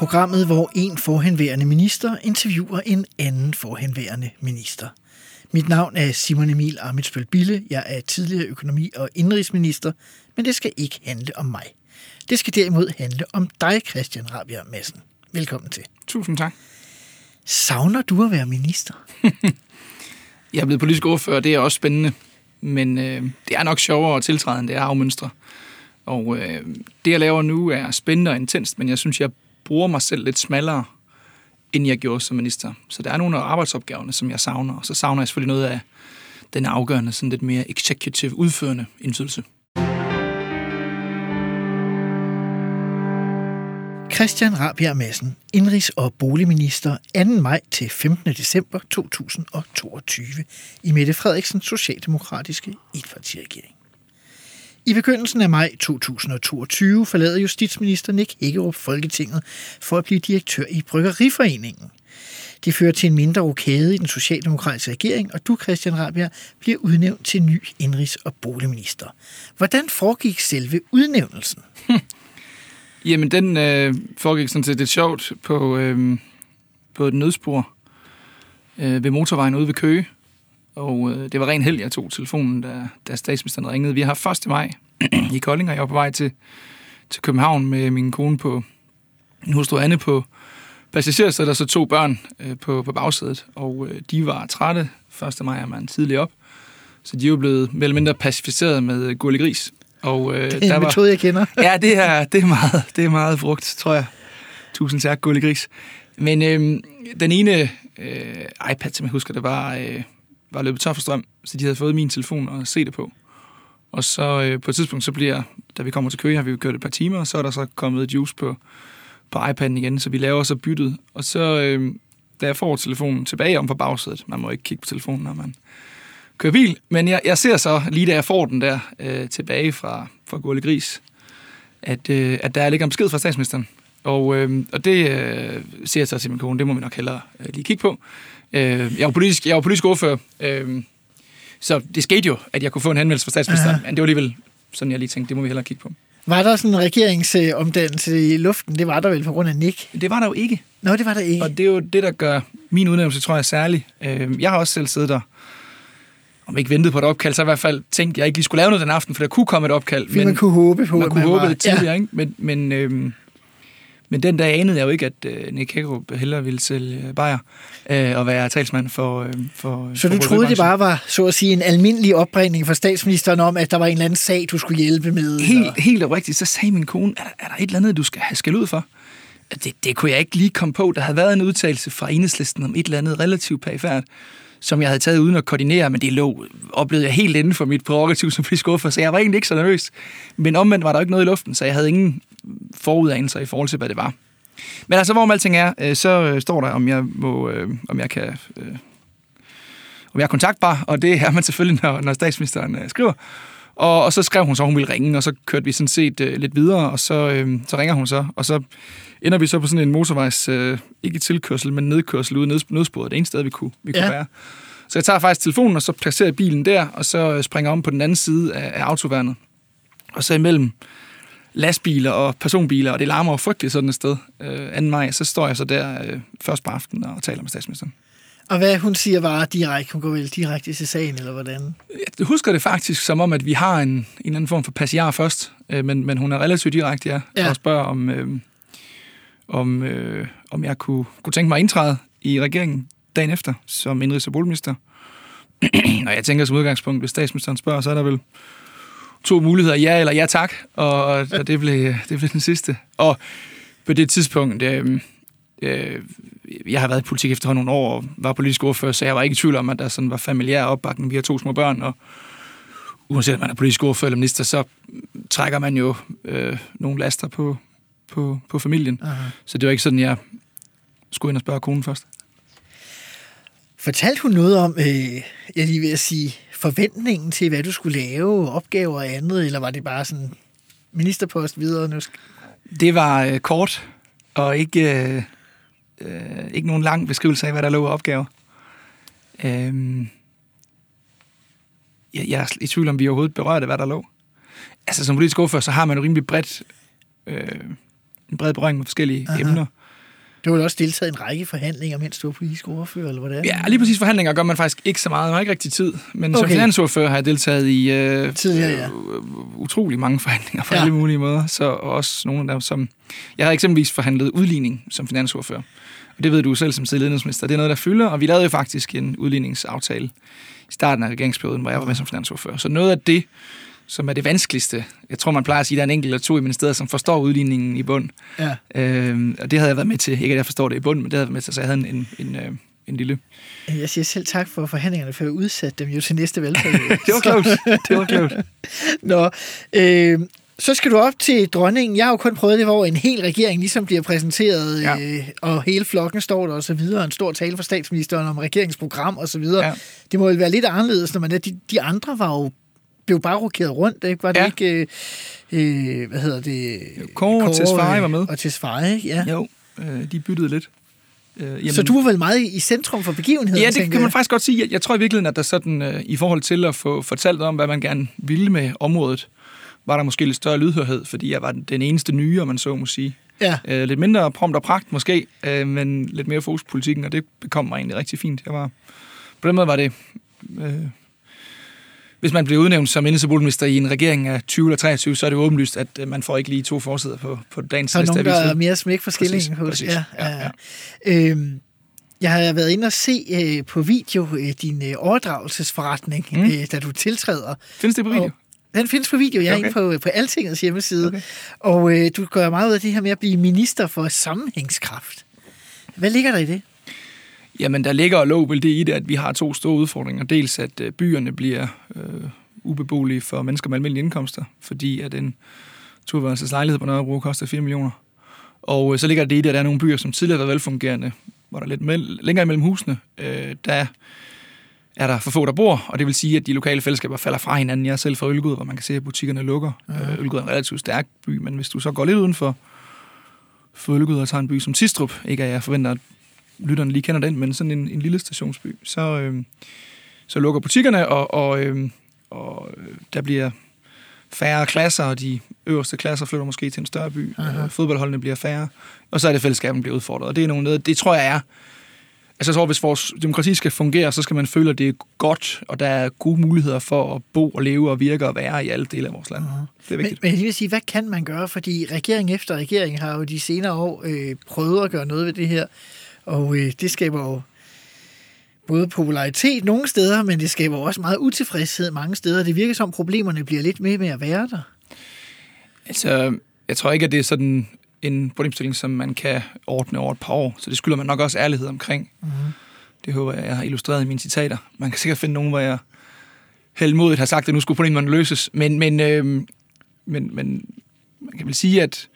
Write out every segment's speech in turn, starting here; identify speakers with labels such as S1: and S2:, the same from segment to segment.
S1: programmet, hvor en forhenværende minister interviewer en anden forhenværende minister. Mit navn er Simon Emil Amitsbøl Bille. Jeg er tidligere økonomi- og indrigsminister, men det skal ikke handle om mig. Det skal derimod handle om dig, Christian Rabia Madsen. Velkommen til.
S2: Tusind tak.
S1: Savner du at være minister?
S2: Jeg er blevet politisk ordfører, det er også spændende. Men øh, det er nok sjovere at tiltræde, end det er afmønstre. Og øh, det, jeg laver nu, er spændende og intenst, men jeg synes, jeg bruger mig selv lidt smallere, end jeg gjorde som minister. Så der er nogle af arbejdsopgaverne, som jeg savner. Og så savner jeg selvfølgelig noget af den afgørende, sådan lidt mere executive, udførende indflydelse.
S1: Christian Rabjerg Madsen, indrigs- og boligminister 2. maj til 15. december 2022 i Mette Frederiksens socialdemokratiske etpartiregering. I begyndelsen af maj 2022 forlader justitsminister Nick Hækkerup Folketinget for at blive direktør i Bryggeriforeningen. Det fører til en mindre rokade i den socialdemokratiske regering, og du, Christian Rabia, bliver udnævnt til ny indrigs- og boligminister. Hvordan foregik selve udnævnelsen?
S2: Jamen, den øh, foregik sådan set lidt sjovt på, øh, på et nødspor øh, ved motorvejen ude ved Køge. Og øh, det var ren held, jeg tog telefonen, da, da statsministeren ringede. Vi har 1. maj i Kolding, og jeg var på vej til, til København med min kone på min hustru Anne på passagersædet, og så to børn øh, på, på bagsædet. Og øh, de var trætte. 1. maj er man tidligt op. Så de var blevet mere eller mindre pacificeret med gurlig gris. Og, øh,
S1: Det er en metode, jeg kender.
S2: ja, det er, det, er meget, det er meget brugt, tror jeg. Tusind tak, Gulli Gris. Men øh, den ene øh, iPad, som jeg husker, det var, øh, var løbet tør for strøm, så de havde fået min telefon og se det på. Og så øh, på et tidspunkt, så bliver, da vi kommer til Køge, har vi kørt et par timer, og så er der så kommet juice på, på iPad'en igen, så vi laver så byttet. Og så, øh, da jeg får telefonen tilbage om på bagsædet, man må ikke kigge på telefonen, når man kører bil, men jeg, jeg ser så, lige da jeg får den der øh, tilbage fra, fra Gurle Gris, at, øh, at der ligger en besked fra statsministeren. Og, øh, og det øh, siger jeg så til min kone, det må vi nok hellere øh, lige kigge på. Øh, jeg var politisk, jeg var politisk ordfører, øh, så det skete jo, at jeg kunne få en henvendelse fra statsministeren,
S1: Aha.
S2: men det var alligevel sådan, jeg lige tænkte, det må vi hellere kigge på.
S1: Var der sådan en regeringsomdannelse i luften? Det var der vel på grund af Nick?
S2: Det var der jo ikke.
S1: Nå, det var der ikke.
S2: Og det er jo det, der gør min udnævnelse, tror jeg, særlig. Øh, jeg har også selv siddet der, om ikke ventet på et opkald, så i hvert fald tænkt, at jeg ikke lige skulle lave noget den aften, for der kunne komme et opkald.
S1: Fordi man kunne håbe på,
S2: man kunne håbe
S1: var-
S2: det tidligere,
S1: Ja.
S2: ikke? Men, men, øhm, men den dag anede jeg jo ikke, at øh, Nick Hækkerup hellere ville sælge bajer øh, og være talsmand for, øh, for
S1: Så
S2: for
S1: du troede, det bare var, så at sige, en almindelig opbringning fra statsministeren om, at der var en eller anden sag, du skulle hjælpe med?
S2: Helt, helt oprigtigt, så sagde min kone, er der, er der et eller andet, du skal have skæld ud for? Det, det kunne jeg ikke lige komme på. Der havde været en udtalelse fra enhedslisten om et eller andet relativt perifært, som jeg havde taget uden at koordinere, men det lå, oplevede jeg helt inden for mit prerogativ som ordfører, så jeg var egentlig ikke så nervøs. Men omvendt var der ikke noget i luften, så jeg havde ingen forudanelser i forhold til, hvad det var. Men altså, hvor alting er, øh, så øh, står der, om jeg, må, øh, om jeg kan... Øh, om jeg er kontaktbar, og det er man selvfølgelig, når, når statsministeren øh, skriver. Og, og så skrev hun så, at hun ville ringe, og så kørte vi sådan set øh, lidt videre, og så, øh, så ringer hun så, og så ender vi så på sådan en motorvejs, øh, ikke tilkørsel, men nedkørsel ude i nød, nødsporet, det eneste sted, vi kunne, vi kunne
S1: Ja.
S2: være. Så jeg tager faktisk telefonen, og så placerer bilen der, og så springer om på den anden side af, af autoværnet. Og så imellem lastbiler og personbiler, og det larmer jo frygteligt sådan et sted, øh, 2. maj, så står jeg så der øh, først på aftenen og taler med statsministeren.
S1: Og hvad hun siger var direkte, hun går vel direkte til sagen, eller hvordan?
S2: Jeg husker det faktisk som om, at vi har en, en eller anden form for passiar først, øh, men, men hun er relativt direkte, ja,
S1: Ja.
S2: og spørger, om, øh, om, øh, om jeg kunne, kunne tænke mig at indtræde i regeringen dagen efter som indrigs- og boligminister. og jeg tænker som udgangspunkt, hvis statsministeren spørger, så er der vel to muligheder, ja eller ja tak, og, og det, blev, det blev den sidste. Og på det tidspunkt, øh, øh, jeg har været i politik efter nogle år, og var politisk ordfører, så jeg var ikke i tvivl om, at der sådan var familiær opbakning. Vi har to små børn, og uanset om man er politisk ordfører eller minister, så trækker man jo øh, nogle laster på, på, på familien.
S1: Aha.
S2: Så det var ikke sådan, jeg, skulle ind og spørge konen først.
S1: Fortalte hun noget om, øh, jeg lige ved at sige, forventningen til, hvad du skulle lave, opgaver og andet, eller var det bare sådan ministerpost videre? Nu.
S2: Det var øh, kort, og ikke, øh, øh, ikke nogen lang beskrivelse af, hvad der lå af opgaver. Øh, jeg, jeg er i tvivl om, vi overhovedet berørte, hvad der lå. Altså som politisk ordfører, så har man jo rimelig bredt, øh, en bred berøring med forskellige.
S1: Aha.
S2: emner.
S1: Du har også deltaget i en række forhandlinger, mens du var politisk ordfører, eller hvordan?
S2: Ja, lige præcis forhandlinger gør man faktisk ikke så meget. Man har ikke rigtig tid. Men okay. som finansordfører har jeg deltaget i øh,
S1: Tidligere, ja.
S2: øh, utrolig mange forhandlinger på
S1: ja.
S2: alle mulige måder. Så og også nogle af dem, som... Jeg har eksempelvis forhandlet udligning som finansordfører. Og det ved du selv som sideledningsminister. Det er noget, der fylder, og vi lavede jo faktisk en udligningsaftale i starten af regeringsperioden, hvor jeg var med som finansordfører. Så noget af det, som er det vanskeligste, jeg tror, man plejer at sige, at der er en enkelt eller to i ministeriet, som forstår udligningen i bund.
S1: Ja.
S2: Øh, og det havde jeg været med til. Ikke at jeg forstår det i bund, men det havde jeg været med til, så jeg havde en, en, en, øh, en lille
S1: Jeg siger selv tak for forhandlingerne, for jeg udsatte dem jo til næste valgperiode.
S2: Det var klogt. Det var klogt.
S1: Nå, øh, så skal du op til dronningen. Jeg har jo kun prøvet det, hvor en hel regering ligesom bliver præsenteret,
S2: Ja.
S1: øh, og hele flokken står der og så videre. En stor tale fra statsministeren om regeringsprogram og så videre.
S2: Ja.
S1: Det må jo være lidt anderledes, når man er... De, de andre var jo blev bare rokeret rundt, ikke? Var det
S2: Ja.
S1: ikke... Øh, øh, hvad hedder det?
S2: Kåre og Tesfaye var med.
S1: Og Tesfaye, ja.
S2: Jo, øh, de byttede lidt. Øh, jamen,
S1: Så du var vel meget i centrum for begivenheden,
S2: Ja, det kan man faktisk godt sige. Jeg, jeg tror i virkeligheden, at der sådan, øh, i forhold til at få fortalt om, hvad man gerne ville med området, var der måske lidt større lydhørhed, fordi jeg var den- eneste nye, om man så må sige.
S1: Ja.
S2: Øh, lidt mindre prompt og pragt måske, øh, men lidt mere fokus på politikken, og det bekom mig egentlig rigtig fint. Jeg var, på den måde var det... Øh, hvis man bliver udnævnt som indrigsminister i en regering af 20 eller 23, så er det jo åbenlyst, at øh, man får ikke lige to forsæder på, på dagens
S1: Der er
S2: næste
S1: nogen, der
S2: avis.
S1: er mere smæk for skillingen hos.
S2: præcis.
S1: Ja,
S2: Ja,
S1: ja. Øhm, jeg har været inde og se øh, på video øh, din øh, overdragelsesforretning, mm.
S2: Mm.
S1: øh, da du tiltræder.
S2: Findes det på video?
S1: Og den findes på video. Jeg er
S2: Okay.
S1: inde på, på Altingets hjemmeside.
S2: Okay.
S1: Og øh, du gør meget ud af det her med at blive minister for sammenhængskraft. Hvad ligger der i det?
S2: Jamen, der ligger og lå vel det i det, at vi har to store udfordringer. Dels, at øh, byerne bliver øh, ubeboelige for mennesker med almindelige indkomster, fordi at en turværelses lejlighed på Nørrebro koster 4 millioner. Og øh, så ligger det i det, at der er nogle byer, som tidligere har været velfungerende, hvor der er lidt mell- længere imellem husene, øh, der er der for få, der bor, og det vil sige, at de lokale fællesskaber falder fra hinanden. Jeg er selv fra Ølgud, hvor man kan se, at butikkerne lukker. Ja. Ølgud er en relativt stærk by, men hvis du så går lidt udenfor for Ølgud og tager en by som Tistrup, ikke at jeg forventer, at lytterne lige kender den, men sådan en, en lille stationsby, så, øh, så lukker butikkerne, og, og, øh, og der bliver færre klasser, og de øverste klasser flytter måske til en større by.
S1: Aha.
S2: Øh, fodboldholdene bliver færre, og så er det fællesskaben bliver udfordret. Og det er nogle noget, det tror jeg er, altså jeg tror, hvis vores demokrati skal fungere, så skal man føle, at det er godt, og der er gode muligheder for at bo og leve og virke og være i alle dele af vores land. Det er
S1: Men,
S2: vigtigt.
S1: men jeg vil sige, hvad kan man gøre? Fordi regering efter regering har jo de senere år øh, prøvet at gøre noget ved det her. Og øh, det skaber jo både popularitet nogle steder, men det skaber også meget utilfredshed mange steder. Det virker som, problemerne bliver lidt med med at være der.
S2: Altså, jeg tror ikke, at det er sådan en problemstilling, som man kan ordne over et par år. Så det skylder man nok også ærlighed omkring.
S1: Mhm.
S2: Mm-hmm. Det håber jeg, jeg har illustreret i mine citater. Man kan sikkert finde nogen, hvor jeg helmodigt har sagt, at nu skulle problemerne løses. Men, men, øh, men, men man kan vel sige, at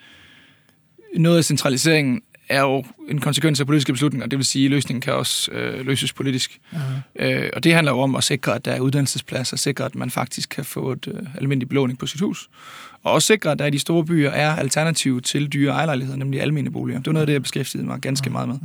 S2: noget af centraliseringen er jo en konsekvens af politiske beslutninger. Det vil sige, at løsningen kan også øh, løses politisk. Uh-huh. Øh, og det handler jo om at sikre, at der er uddannelsespladser, sikre, at man faktisk kan få et øh, almindeligt belåning på sit hus. Og også sikre, at der i de store byer er alternativ til dyre ejerlejligheder, nemlig almene boliger. Det var noget af det, jeg beskæftigede mig ganske meget med.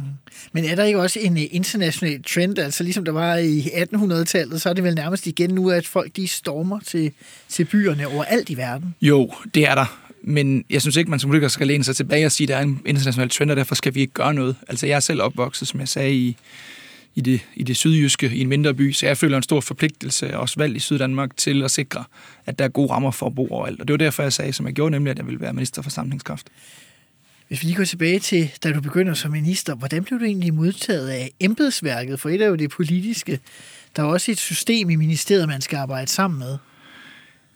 S1: Men er der ikke også en øh, international trend, altså ligesom der var i 1800-tallet, så er det vel nærmest igen nu, at folk de stormer til, til byerne overalt i verden.
S2: Jo, det er der. Men jeg synes ikke, man som politiker skal læne sig tilbage og sige, at der er en international trend, og derfor skal vi ikke gøre noget. Altså, jeg er selv opvokset, som jeg sagde, i, i, det, i det sydjyske, i en mindre by, så jeg føler en stor forpligtelse, også valgt i Syddanmark, til at sikre, at der er gode rammer for at bo overalt. Og det var derfor, jeg sagde, som jeg gjorde, nemlig, at jeg ville være minister for samlingskraft.
S1: Hvis vi lige går tilbage til, da du begynder som minister, hvordan blev du egentlig modtaget af embedsværket? For et er jo det politiske. Der er også et system i ministeriet, man skal arbejde sammen med.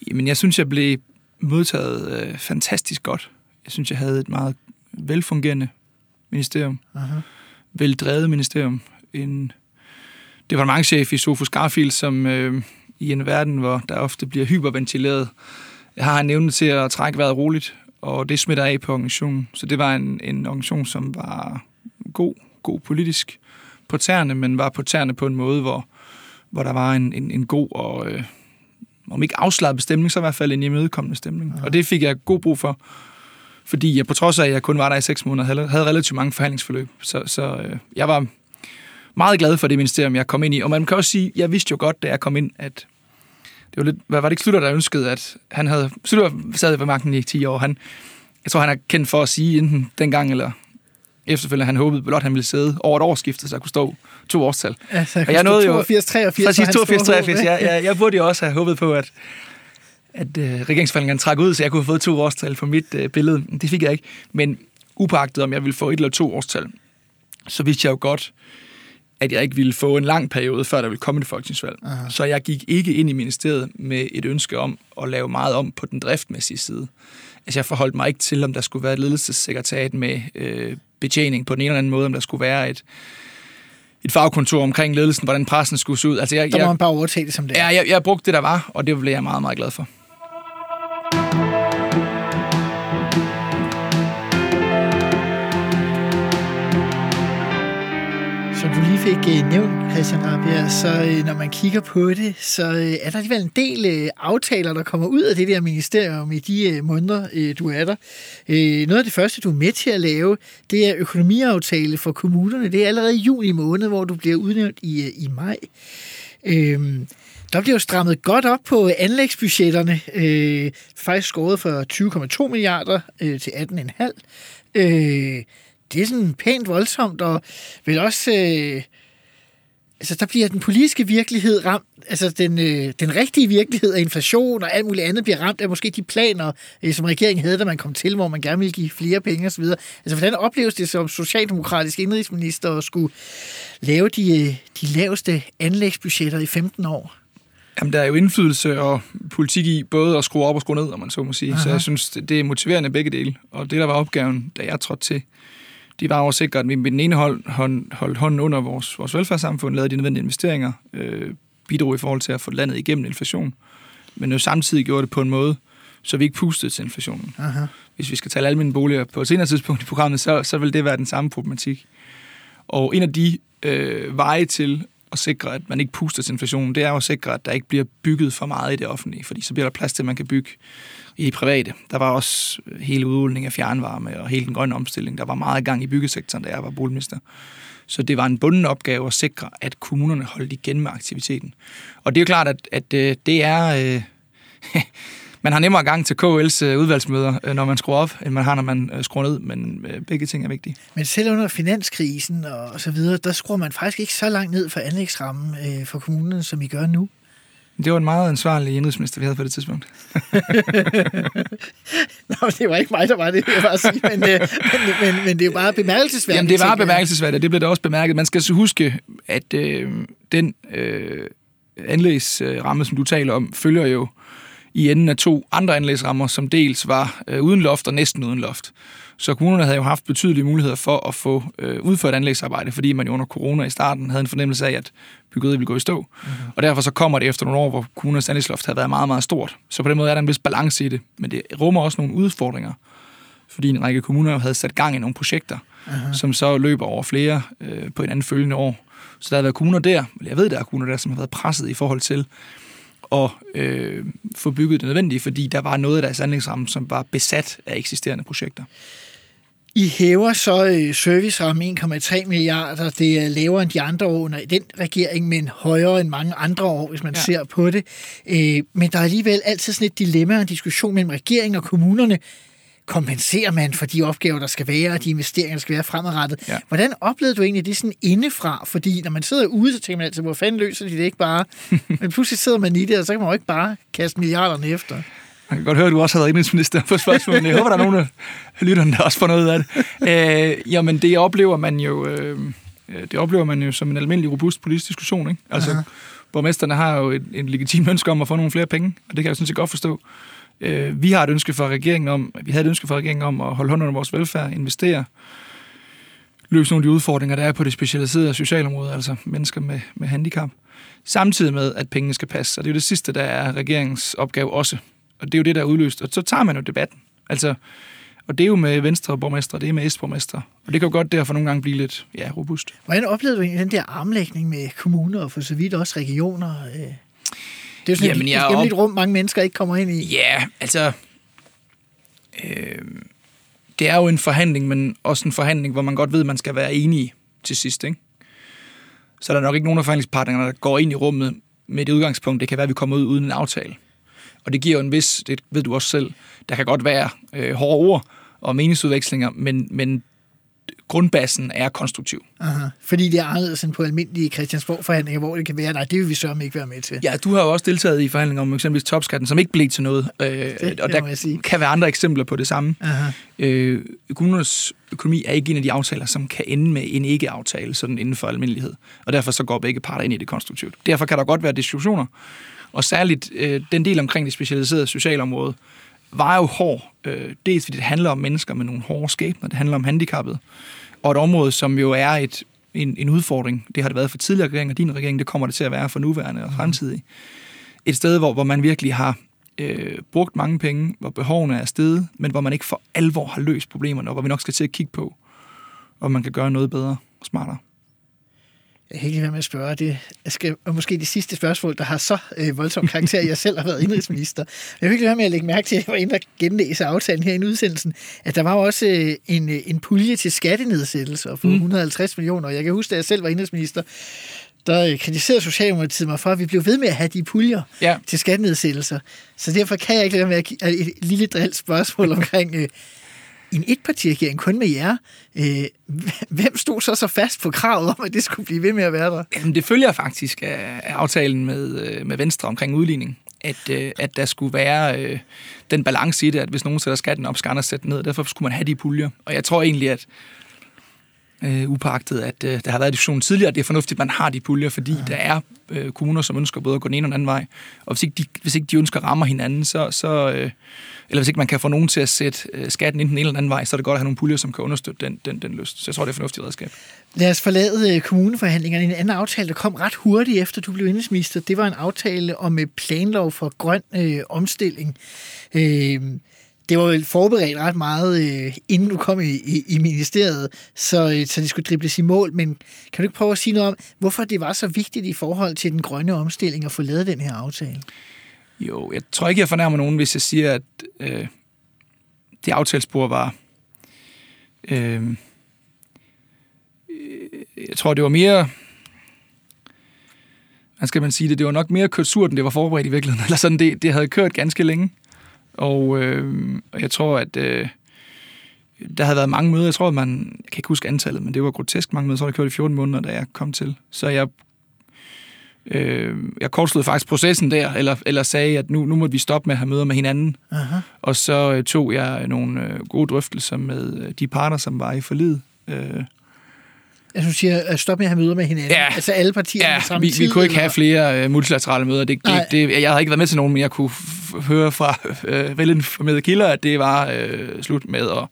S2: Jamen, jeg synes, jeg blev modtaget øh, fantastisk godt. Jeg synes, jeg havde et meget velfungerende ministerium.
S1: Aha.
S2: Veldrevet ministerium. En departementchef i Sofus Garfield, som øh, i en verden, hvor der ofte bliver hyperventileret, har en evne til at trække vejret roligt, og det smitter af på organisationen. Så det var en, en organisation, som var god, god politisk på tæerne, men var på tæerne på en måde, hvor, hvor der var en, en, en god og, øh, om ikke afslappet stemning, så i hvert fald en imødekommende stemning. Ja. Og det fik jeg god brug for, fordi jeg på trods af, at jeg kun var der i seks måneder, havde, relativt mange forhandlingsforløb. Så, så øh, jeg var meget glad for det ministerium, jeg kom ind i. Og man kan også sige, jeg vidste jo godt, da jeg kom ind, at det var lidt, hvad var det ikke Slutter, der ønskede, at han havde, Slutter sad ved magten i 10 år, han, jeg tror, han er kendt for at sige enten dengang eller efterfølgende, han håbede blot, han ville sidde over et årsskifte, så jeg kunne stå to årstal.
S1: Altså, og jeg nåede 82, 83,
S2: præcis 82, 83. Jeg, jeg, jeg burde jo også have håbet på, at, at uh, regeringsforhandlingerne trak ud, så jeg kunne have fået to årstal for mit uh, billede. Det fik jeg ikke. Men upagtet, om jeg ville få et eller to årstal, så vidste jeg jo godt, at jeg ikke ville få en lang periode, før der ville komme et folketingsvalg. Aha. Så jeg gik ikke ind i ministeriet med et ønske om at lave meget om på den driftmæssige side. Altså jeg forholdt mig ikke til, om der skulle være et ledelsessekretariat med øh, betjening på den ene eller anden måde, om der skulle være et, et fagkontor omkring ledelsen, hvordan pressen skulle se ud. Altså jeg,
S1: der må man bare overtage det som det
S2: er. Ja, jeg, jeg brugte det, der var, og det blev jeg meget, meget glad for.
S1: Fik øh, uh, nævnt, Christian Rabia, så øh, når man kigger på det, så øh, er der alligevel en del aftaler, der kommer ud af det der ministerium i de uh, måneder, uh, du er der. Noget af det første, du er med til at lave, det er økonomiaftale for kommunerne. Det er allerede i juni måned, hvor du bliver udnævnt i, i maj. Uh, der bliver jo strammet godt op på anlægsbudgetterne. Øh, faktisk skåret fra 20,2 milliarder øh, til 18,5. Øh, det er sådan pænt voldsomt, og vel også... Øh, altså, der bliver den politiske virkelighed ramt, altså den, øh, den rigtige virkelighed af inflation og alt muligt andet bliver ramt af måske de planer, øh, som regeringen havde, da man kom til, hvor man gerne ville give flere penge osv. Altså, hvordan opleves det som socialdemokratisk indrigsminister at skulle lave de, øh, de laveste anlægsbudgetter i 15 år?
S2: Jamen, der er jo indflydelse og politik i både at skrue op og skrue ned, om man så må sige. Aha. Så jeg synes, det er motiverende begge dele. Og det, der var opgaven, da jeg trådte til, de var at sikre, at vi med den ene hold, hold, holdt hånden under vores, vores velfærdssamfund, lavede de nødvendige investeringer, øh, bidrog i forhold til at få landet igennem inflation, men jo samtidig gjorde det på en måde, så vi ikke pustede til inflationen. Aha. Hvis vi skal tale almindelige boliger på et senere tidspunkt i programmet, så, så vil det være den samme problematik. Og en af de øh, veje til at sikre, at man ikke puster til inflationen, det er jo at sikre, at der ikke bliver bygget for meget i det offentlige, fordi så bliver der plads til, at man kan bygge i det private. Der var også hele udrulningen af fjernvarme og hele den grønne omstilling. Der var meget gang i byggesektoren, da jeg var boligminister. Så det var en bunden opgave at sikre, at kommunerne holdt igen med aktiviteten. Og det er jo klart, at, at øh, det er... Øh, man har nemmere gang til KL's øh, udvalgsmøder, øh, når man skruer op, end man har, når man skruer ned, men begge ting er vigtige.
S1: Men selv under finanskrisen og så videre, der skruer man faktisk ikke så langt ned for anlægsrammen for kommunerne, som I gør nu.
S2: Det var en meget ansvarlig indrigsminister, vi havde på det tidspunkt.
S1: Nå, det var ikke mig, der var det, jeg bare sige, men, men, men, men det er bare bemærkelsesværdigt.
S2: Jamen, det var bemærkelsesværdigt, det blev da også bemærket. Man skal så huske, at øh, den øh, anlægsramme, som du taler om, følger jo i enden af to andre anlægsrammer, som dels var øh, uden loft og næsten uden loft. Så kommunerne havde jo haft betydelige muligheder for at få øh, udført anlægsarbejde, fordi man jo under corona i starten havde en fornemmelse af, at byggeriet ville gå i stå. Mm-hmm. Og derfor så kommer det efter nogle år, hvor kommunernes anlægsloft havde været meget, meget stort. Så på den måde er der en vis balance i det, men det rummer også nogle udfordringer, fordi en række kommuner havde sat gang i nogle projekter, mm-hmm. som så løber over flere øh, på en anden følgende år. Så der har været kommuner der, eller jeg ved, der er kommuner der, som har været presset i forhold til at øh, få bygget det nødvendige, fordi der var noget af deres anlægsramme, som var besat af eksisterende projekter.
S1: I hæver så øh, serviceramme 1,3 milliarder. Det er lavere end de andre år under den regering, men højere end mange andre år, hvis man ja. ser på det. Øh, men der er alligevel altid sådan et dilemma og en diskussion mellem regeringen og kommunerne. Kompenserer man for de opgaver, der skal være, og de investeringer, der skal være fremadrettet? Ja. Hvordan oplevede du egentlig det sådan indefra? Fordi når man sidder ude, så tænker man altid, hvor fanden løser de det ikke bare? men pludselig sidder man i det, og så kan man jo ikke bare kaste milliarderne efter.
S2: Jeg kan godt høre, at du også har været indrigsminister på spørgsmålet. Jeg håber, der er nogen af lytterne, der også får noget af det. Øh, jamen, det oplever man jo... Øh, det oplever man jo som en almindelig robust politisk diskussion. Ikke? Altså, Aha. borgmesterne har jo et, et legitimt ønske om at få nogle flere penge, og det kan jeg sådan set godt forstå. Øh, vi har et ønske fra regeringen om, vi havde et ønske fra regeringen om at holde hånden under vores velfærd, investere, løse nogle af de udfordringer, der er på det specialiserede socialområde, altså mennesker med, med handicap, samtidig med, at pengene skal passe. Og det er jo det sidste, der er regeringens opgave også. Og det er jo det, der er udløst. Og så tager man jo debatten. Altså, Og det er jo med venstre borgmestre, det er med S-borgmestre. Og det kan jo godt derfor nogle gange blive lidt ja, robust.
S1: Hvordan oplevede du den der armlægning med kommuner og for så vidt også regioner? Øh, Det er jo sådan
S2: Jamen,
S1: et,
S2: er
S1: et hemmeligt
S2: op-
S1: rum, mange mennesker ikke kommer ind i.
S2: Ja, altså... Øh, det er jo en forhandling, men også en forhandling, hvor man godt ved, at man skal være enige til sidst, ikke? Så er der nok ikke nogen af forhandlingspartnerne, der går ind i rummet med det udgangspunkt, det kan være, at vi kommer ud uden en aftale. Og det giver jo en vis, det ved du også selv, der kan godt være øh, hårde ord og meningsudvekslinger, men, men grundbassen er konstruktiv.
S1: Aha. Fordi det er anderledes end på almindelige Christiansborg-forhandlinger, hvor det kan være, nej, det vil vi sørge ikke være med til.
S2: Ja, du har jo også deltaget i forhandlinger om eksempelvis topskatten, som ikke blev til noget. Øh,
S1: det
S2: og der
S1: sige.
S2: kan være andre eksempler på det samme.
S1: Aha.
S2: Øh, kommunernes økonomi er ikke en af de aftaler, som kan ende med en ikke-aftale, sådan inden for almindelighed. Og derfor så går begge parter ind i det konstruktivt. Derfor kan der godt være diskussioner. Og særligt øh, den del omkring det specialiserede socialområde var jo hård. Øh, dels fordi det handler om mennesker med nogle hårde skæbner, det handler om handicappede. Og et område, som jo er et, en, en udfordring. Det har det været for tidligere regeringer, din regering, det kommer det til at være for nuværende og fremtidige. Et sted, hvor, hvor man virkelig har øh, brugt mange penge, hvor behovene er steget, men hvor man ikke for alvor har løst problemerne, og hvor vi nok skal til at kigge på, om man kan gøre noget bedre og smartere.
S1: Jeg kan ikke være med at spørge. Det skal, og måske det sidste spørgsmål, der har så øh, voldsom karakter, jeg selv har været indrigsminister. Men jeg vil ikke være med at lægge mærke til, at jeg var inde og genlæse aftalen her i udsendelsen, at der var også øh, en, øh, en pulje til skattenedsættelser for mm. 150 millioner. Jeg kan huske, da jeg selv var indrigsminister, der øh, kritiserede Socialdemokratiet mig for, at vi blev ved med at have de puljer
S2: Ja.
S1: til skattenedsættelser. Så derfor kan jeg ikke lade være med at give et lille drildt spørgsmål omkring øh, en etpartiregering kun med jer. Øh, hvem stod så så fast på kravet om, at det skulle blive ved med at være der?
S2: Jamen, det følger faktisk af, af aftalen med, øh, med Venstre omkring udligning, at, øh, at der skulle være øh, den balance i det, at hvis nogen sætter skatten op, skal andre sætte den ned. Derfor skulle man have de puljer. Og jeg tror egentlig, at øh, upagtet, at øh, der har været diskussion tidligere, at det er fornuftigt, at man har de puljer, fordi ja. der er øh, kommuner, som ønsker både at gå den ene og den anden vej. Og hvis ikke de, hvis ikke de ønsker at ramme hinanden, så, så øh, eller hvis ikke man kan få nogen til at sætte øh, skatten enten den ene eller den anden vej, så er det godt at have nogle puljer, som kan understøtte den, den, den lyst. Så jeg tror, det er et fornuftigt redskab.
S1: Lad os forlade øh, kommuneforhandlingerne. En anden aftale, der kom ret hurtigt efter du blev indrigsminister, det var en aftale om øh, planlov for grøn øh, omstilling. Øh, det var vel forberedt ret meget, øh, inden du kom i, i, i ministeriet, så, øh, så det skulle dribles i mål. Men kan du ikke prøve at sige noget om, hvorfor det var så vigtigt i forhold til den grønne omstilling at få lavet den her aftale?
S2: Jo, jeg tror ikke, jeg fornærmer nogen, hvis jeg siger, at øh, det aftalespor var... Øh, øh, jeg tror, det var mere... Hvad skal man sige det? Det var nok mere kørt surt, end det var forberedt i virkeligheden. Eller sådan, det, det havde kørt ganske længe. Og, øh, jeg tror, at øh, der havde været mange møder. Jeg tror, at man... Jeg kan ikke huske antallet, men det var grotesk mange møder. Så var det kørt i 14 måneder, da jeg kom til. Så jeg Øh, jeg kortslutede faktisk processen der, eller, eller sagde, at nu, nu måtte vi stoppe med at have møder med hinanden.
S1: Aha.
S2: Og så øh, tog jeg nogle øh, gode drøftelser med øh, de parter, som var i forlid. Øh,
S1: Altså, du siger, at stoppe med at have møder med hinanden.
S2: Ja.
S1: Altså alle partier
S2: ja,
S1: samme
S2: vi,
S1: tid?
S2: vi kunne ikke
S1: eller?
S2: have flere øh, multilaterale møder. Det, det, det, jeg havde ikke været med til nogen, men jeg kunne høre fra øh, velinformerede kilder, at det var øh, slut med at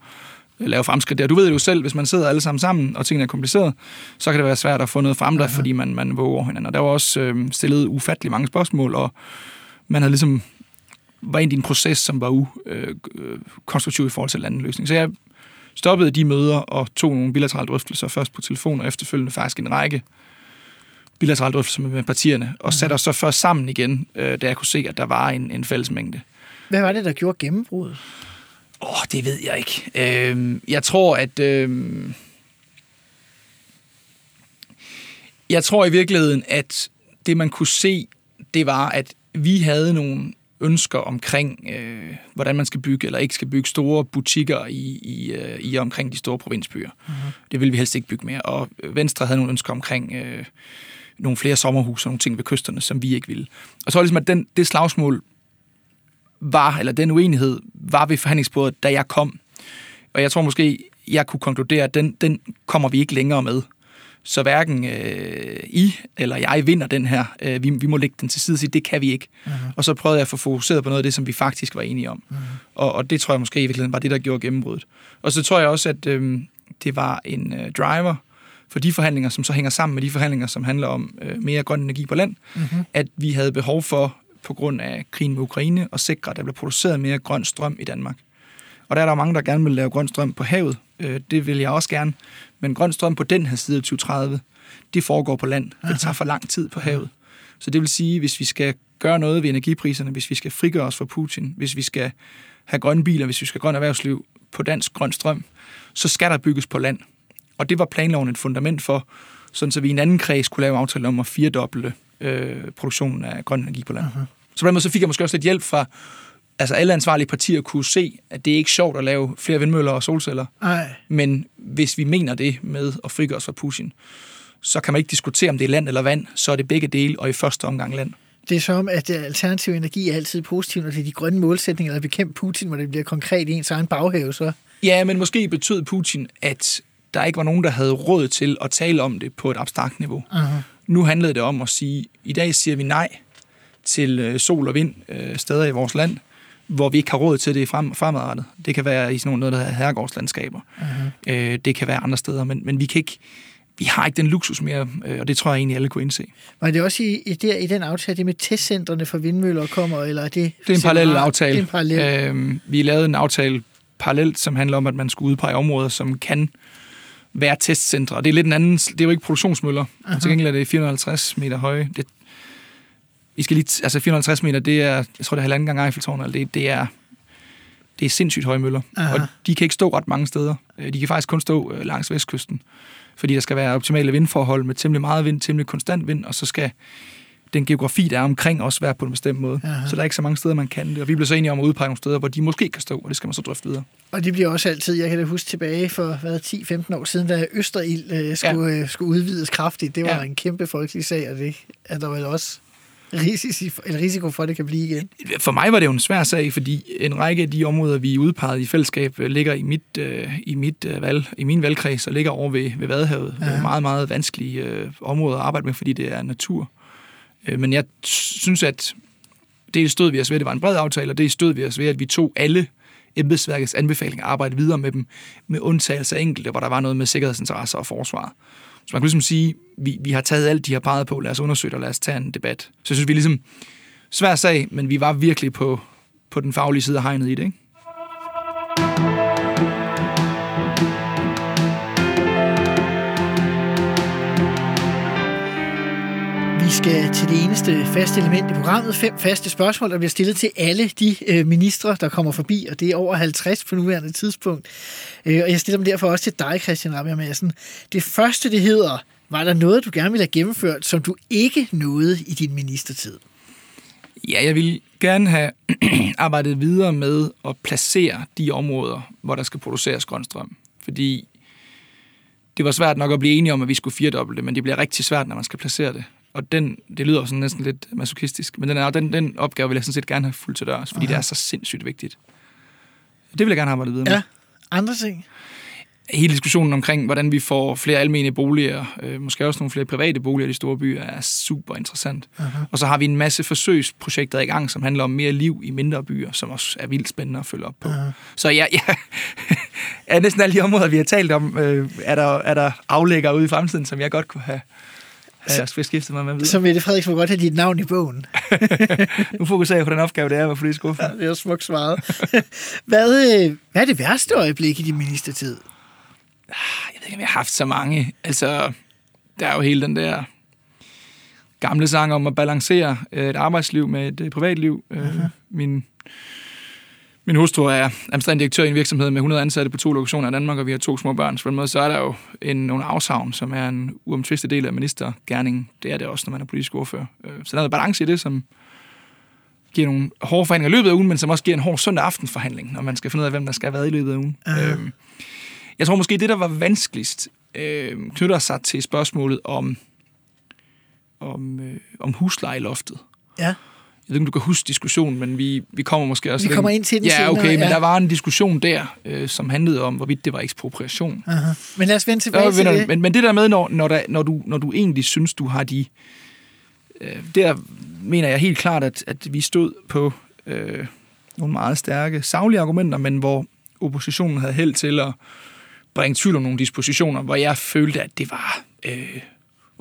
S2: øh, lave fremskridt der. Du ved jo selv, hvis man sidder alle sammen sammen, og tingene er kompliceret, så kan det være svært at få noget frem der, fordi man, man våger hinanden. Og der var også øh, stillet ufattelig mange spørgsmål, og man havde ligesom var ind i en proces, som var ukonstruktiv i forhold til anden løsning. Så jeg stoppede de møder og tog nogle bilaterale drøftelser, først på telefon og efterfølgende faktisk en række bilaterale drøftelser med partierne, og satte os så først sammen igen, øh, da jeg kunne se, at der var en, en fælles mængde.
S1: Hvad var det, der gjorde gennembruddet?
S2: Åh, oh, det ved jeg ikke. Øh, jeg tror, at... Øh, jeg tror i virkeligheden, at det man kunne se, det var, at vi havde nogle ønsker omkring, øh, hvordan man skal bygge eller ikke skal bygge store butikker i, i, øh, i omkring de store provinsbyer. Uh-huh. Det ville vi helst ikke bygge mere. Og Venstre havde nogle ønsker omkring øh, nogle flere sommerhuse og nogle ting ved kysterne, som vi ikke ville. Og så var det ligesom, at den, det slagsmål var, eller den uenighed var ved forhandlingsbordet, da jeg kom. Og jeg tror måske, jeg kunne konkludere, at den, den kommer vi ikke længere med. Så hverken øh, I eller jeg vinder den her. Øh, vi, vi må lægge den til side og sige, det kan vi ikke. Uh-huh. Og så prøvede jeg at få fokuseret på noget af det, som vi faktisk var enige om. Uh-huh. Og, og det tror jeg måske i virkeligheden var det, der gjorde gennembruddet. Og så tror jeg også, at øh, det var en øh, driver for de forhandlinger, som så hænger sammen med de forhandlinger, som handler om øh, mere grøn energi på land, uh-huh. at vi havde behov for, på grund af krigen med Ukraine, at sikre, at der blev produceret mere grøn strøm i Danmark. Og der er der mange, der gerne vil lave grøn strøm på havet. Øh, det vil jeg også gerne. Men grøn strøm på den her side af 2030, det foregår på land, for det tager for lang tid på havet. Så det vil sige, hvis vi skal gøre noget ved energipriserne, hvis vi skal frigøre os fra Putin, hvis vi skal have grønne biler, hvis vi skal have grøn erhvervsliv på dansk grøn strøm, så skal der bygges på land. Og det var planloven et fundament for, sådan så vi i en anden kreds kunne lave aftale om at firedoble øh, produktionen af grøn energi på land. Uh-huh. Så på den måde så fik jeg måske også lidt hjælp fra, altså alle ansvarlige partier kunne se, at det er ikke sjovt at lave flere vindmøller og solceller.
S1: Ej.
S2: Men hvis vi mener det med at frigøre os fra Putin, så kan man ikke diskutere, om det er land eller vand, så er det begge dele, og i første omgang land.
S1: Det er som, at øh, alternativ energi er altid positiv, når det er de grønne målsætninger, der bekæmpe Putin, hvor det bliver konkret i ens egen baghave, så...
S2: Ja, men måske betød Putin, at der ikke var nogen, der havde råd til at tale om det på et abstrakt niveau.
S1: Uh-huh.
S2: Nu handlede det om at sige, i dag siger vi nej til øh, sol og vind øh, steder i vores land, hvor vi ikke har råd til det frem, fremadrettet. Det kan være i sådan noget, der hedder herregårdslandskaber. Uh-huh. Øh, det kan være andre steder, men, men vi kan ikke vi har ikke den luksus mere, øh, og det tror jeg egentlig, alle kunne indse.
S1: Var det også i, i, der, i den aftale, det med testcentrene for vindmøller kommer, eller er det...
S2: Det er en parallel aftale.
S1: Det er en parallel.
S2: Øhm, vi lavede en aftale parallelt, som handler om, at man skulle udpege områder, som kan være testcentre. Det er lidt en anden... Det er jo ikke produktionsmøller. Uh-huh. Til gengæld er det 450 meter høje. Det, I skal lige... Altså 450 meter, det er... Jeg tror, det er halvanden gang Eiffeltårnet. Eller det, det er... Det er sindssygt høje møller.
S1: Aha.
S2: Og de kan ikke stå ret mange steder. Øh, De kan faktisk kun stå øh, langs vestkysten. Fordi der skal være optimale vindforhold med temmelig meget vind, temmelig konstant vind, og så skal den geografi, der er omkring, også være på en bestemt måde.
S1: Aha.
S2: Så der er ikke så mange steder, man kan det. Og vi blev så enige om at udpege nogle steder, hvor de måske kan stå, og det skal man så drøfte videre.
S1: Og det bliver også altid, jeg kan da huske tilbage for hvad, 10-15 år siden, da Østerild øh, skulle, ja. øh, skulle udvides kraftigt. Det var. Ja. en kæmpe folkelig sag, og det er der vel også risiko, en risiko for, at det kan blive igen.
S2: For mig var det jo en svær sag, fordi en række af de områder, vi udpegede i fællesskab, øh, ligger i, mit, øh, i, mit, øh, valg, i min valgkreds og ligger over ved, ved Vadehavet.
S1: Ja.
S2: Ja. Meget, meget vanskelige øh, områder at arbejde med, fordi det er natur. Øh, men jeg synes, at det stod vi os ved, det var en bred aftale, og det stod vi os ved, at vi tog alle embedsværkets anbefalinger og arbejdede videre med dem, med undtagelse af enkelte, hvor der var noget med sikkerhedsinteresser og forsvar. Så man kan ligesom sige, vi, vi har taget alt, de har peget på, lad os undersøge det, og lad os tage en debat. Så jeg synes, vi er ligesom svær sag, men vi var virkelig på, på den faglige side af hegnet i det, ikke?
S1: Skal til det eneste faste element i programmet. Fem faste spørgsmål, der bliver stillet til alle de øh, ministre, der kommer forbi, og det er over 50 på nuværende tidspunkt. Øh, og jeg stiller dem derfor også til dig, Christian Rabia Madsen. Det første, det hedder, var der noget, du gerne ville have gennemført, som du ikke nåede i din ministertid?
S2: Ja, jeg vil gerne have arbejdet videre med at placere de områder, hvor der skal produceres grøn strøm. Fordi det var svært nok at blive enige om, at vi skulle firedoble det, men det bliver rigtig svært, når man skal placere det. Og den, det lyder sådan næsten lidt masochistisk, men den, er, den, den opgave vil jeg sådan set gerne have fuldt til dørs, fordi det er så sindssygt vigtigt. Det vil jeg gerne arbejde videre med.
S1: Ja. Andre ting?
S2: hele diskussionen omkring, hvordan vi får flere almene boliger, øh, måske også nogle flere private boliger i de store byer, er super interessant. Uh-huh. Og så har vi en masse forsøgsprojekter i gang, som handler om mere liv i mindre byer, som også er vildt spændende at følge op på. Uh-huh. Så ja, ja er næsten alle de områder, vi har talt om, øh, er, der, er der aflægger ude i fremtiden, som jeg godt kunne have, have beskæftiget mig med videre.
S1: Så Mette Frederiksen må godt have dit navn i bogen.
S2: nu fokuserer jeg på den opgave, det er at være politisk
S1: Ja, det er smukt svaret. hvad, øh, hvad er det værste øjeblik i din ministertid?
S2: Jeg ved ikke, om jeg har haft så mange. Altså, der er jo hele den der gamle sang om at balancere øh, et arbejdsliv med et øh, privatliv. Uh-huh. Min, min hustru er administrerende direktør i en virksomhed med 100 ansatte på to lokationer i Danmark, og vi har to små børn. Så på den måde så er der jo en, nogle afsavn, som er en uomtvistet del af ministergærningen. Det er det også, når man er politisk ordfører. Øh, Så der er noget balance i det, som giver nogle hårde forhandlinger i løbet af ugen, men som også giver en hård søndag aftenforhandling, når man skal finde ud af, hvem der skal have været i løbet af ugen. Øhm, jeg tror måske, det, der var vanskeligst, øh, knytter sig til spørgsmålet om, om, øh, om huslejeloftet.
S1: Ja.
S2: Jeg ved ikke, om du kan huske diskussionen, men vi, vi kommer måske også...
S1: Vi kommer ind til den
S2: Ja,
S1: senere,
S2: okay, men
S1: ja.
S2: der var en diskussion der, øh, som handlede om, hvorvidt det var ekspropriation.
S1: Aha. Men lad os vende tilbage
S2: Ja,
S1: til
S2: men,
S1: det.
S2: men, men det der med, når, når, der, når, du, når du egentlig synes, du har de... Øh, der mener jeg helt klart, at, at vi stod på øh, nogle meget stærke, savlige argumenter, men hvor oppositionen havde held til at bringe tvivl om nogle dispositioner, hvor jeg følte, at det var øh,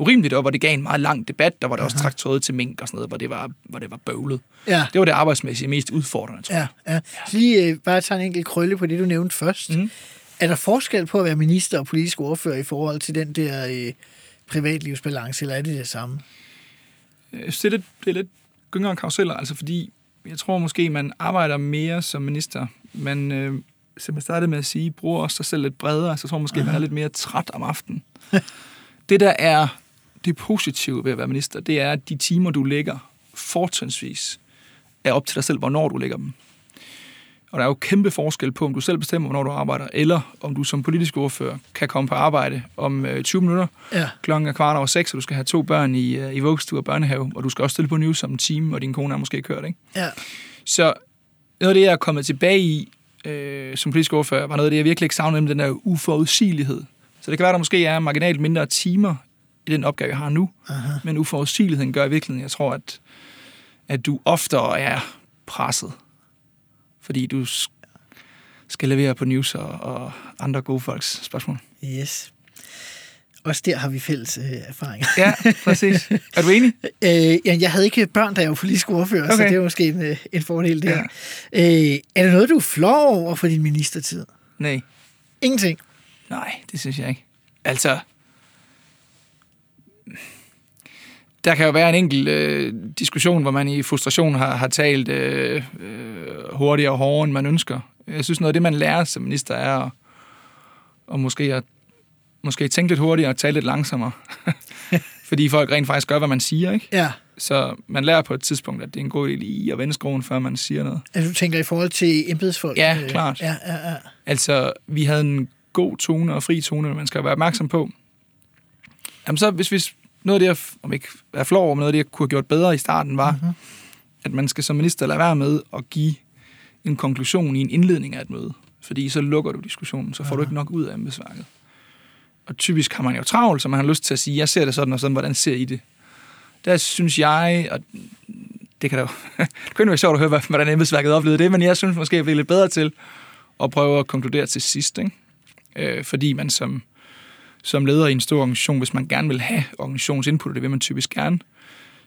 S2: urimeligt, og hvor det gav en meget lang debat, der var der også traktoret til mink og sådan noget, hvor det var, hvor det var bøvlet.
S1: Ja.
S2: Det var det arbejdsmæssige mest udfordrende, tror jeg.
S1: Ja, ja. Så lige øh, bare tage en enkelt krølle på det, du nævnte først. Mm. Er der forskel på at være minister og politisk ordfører i forhold til den der øh, privatlivsbalance, eller er det det samme?
S2: Jeg synes, det er lidt, det er lidt gyngere karuseller, altså fordi jeg tror måske, man arbejder mere som minister, men øh, som jeg startede med at sige, bruger også sig selv lidt bredere, så jeg tror måske, man er lidt mere træt om aftenen. det, der er det positive ved at være minister, det er, at de timer, du lægger fortrinsvis, er op til dig selv, hvornår du lægger dem. Og der er jo kæmpe forskel på, om du selv bestemmer, hvornår du arbejder, eller om du som politisk ordfører kan komme på arbejde om øh, 20 minutter,
S1: Ja.
S2: klokken er kvart over seks, og du skal have to børn i, øh, i vuggestue og børnehave, og du skal også stille på news om en time, og din kone er måske kørt, ikke?
S1: Ja.
S2: Så noget af det, jeg er kommet tilbage i øh, som politisk ordfører, var noget af det, jeg virkelig ikke savnede, nemlig den der uforudsigelighed. Så det kan være, der måske er marginalt mindre timer i den opgave, jeg har nu,
S1: Aha.
S2: men uforudsigeligheden gør i virkeligheden, jeg tror, at, at du oftere er presset, fordi du skal levere på news og, og andre gode folks spørgsmål.
S1: Yes. Også der har vi fælles øh, erfaringer.
S2: Ja, præcis. Er du enig?
S1: Øh, ja, jeg havde ikke børn, da jeg var politisk ordfører, okay. så det er måske en, øh, en fordel der. Ja. Øh, er det noget, du flov over for din ministertid?
S2: Nej.
S1: Ingenting.
S2: Nej, det synes jeg ikke. Altså, der kan jo være en enkelt øh, diskussion, hvor man i frustration har, har talt øh, øh, hurtigere og hårdere, end man ønsker. Jeg synes, noget af det, man lærer som minister, er at, at måske, at måske tænke lidt hurtigere og tale lidt langsommere. Fordi folk rent faktisk gør, hvad man siger, ikke?
S1: Ja.
S2: Så man lærer på et tidspunkt, at det er en god idé lige at vende skruen, før man siger noget.
S1: Altså, du tænker i forhold til embedsfolk?
S2: Ja, klart.
S1: Ja, ja, ja.
S2: Altså, vi havde en god tone og fri tone, man skal være opmærksom på. Jamen så, hvis, hvis noget af det, jeg, om ikke er flov over, men noget af det, jeg kunne have gjort bedre i starten, var, mm-hmm. at man skal som minister lade være med at give en konklusion i en indledning af et møde. Fordi så lukker du diskussionen, så får du ikke nok ud af embedsværket. Og typisk har man jo travlt, så man har lyst til at sige, jeg ser det sådan og sådan, hvordan ser I det? Der synes jeg, og det kan da det kunne være sjovt at høre, hvordan embedsværket oplevede det, men jeg synes måske, jeg bliver lidt bedre til at prøve at konkludere til sidst, ikke? Øh, fordi man som, som leder i en stor organisation, hvis man gerne vil have organisationsinput, og det vil man typisk gerne,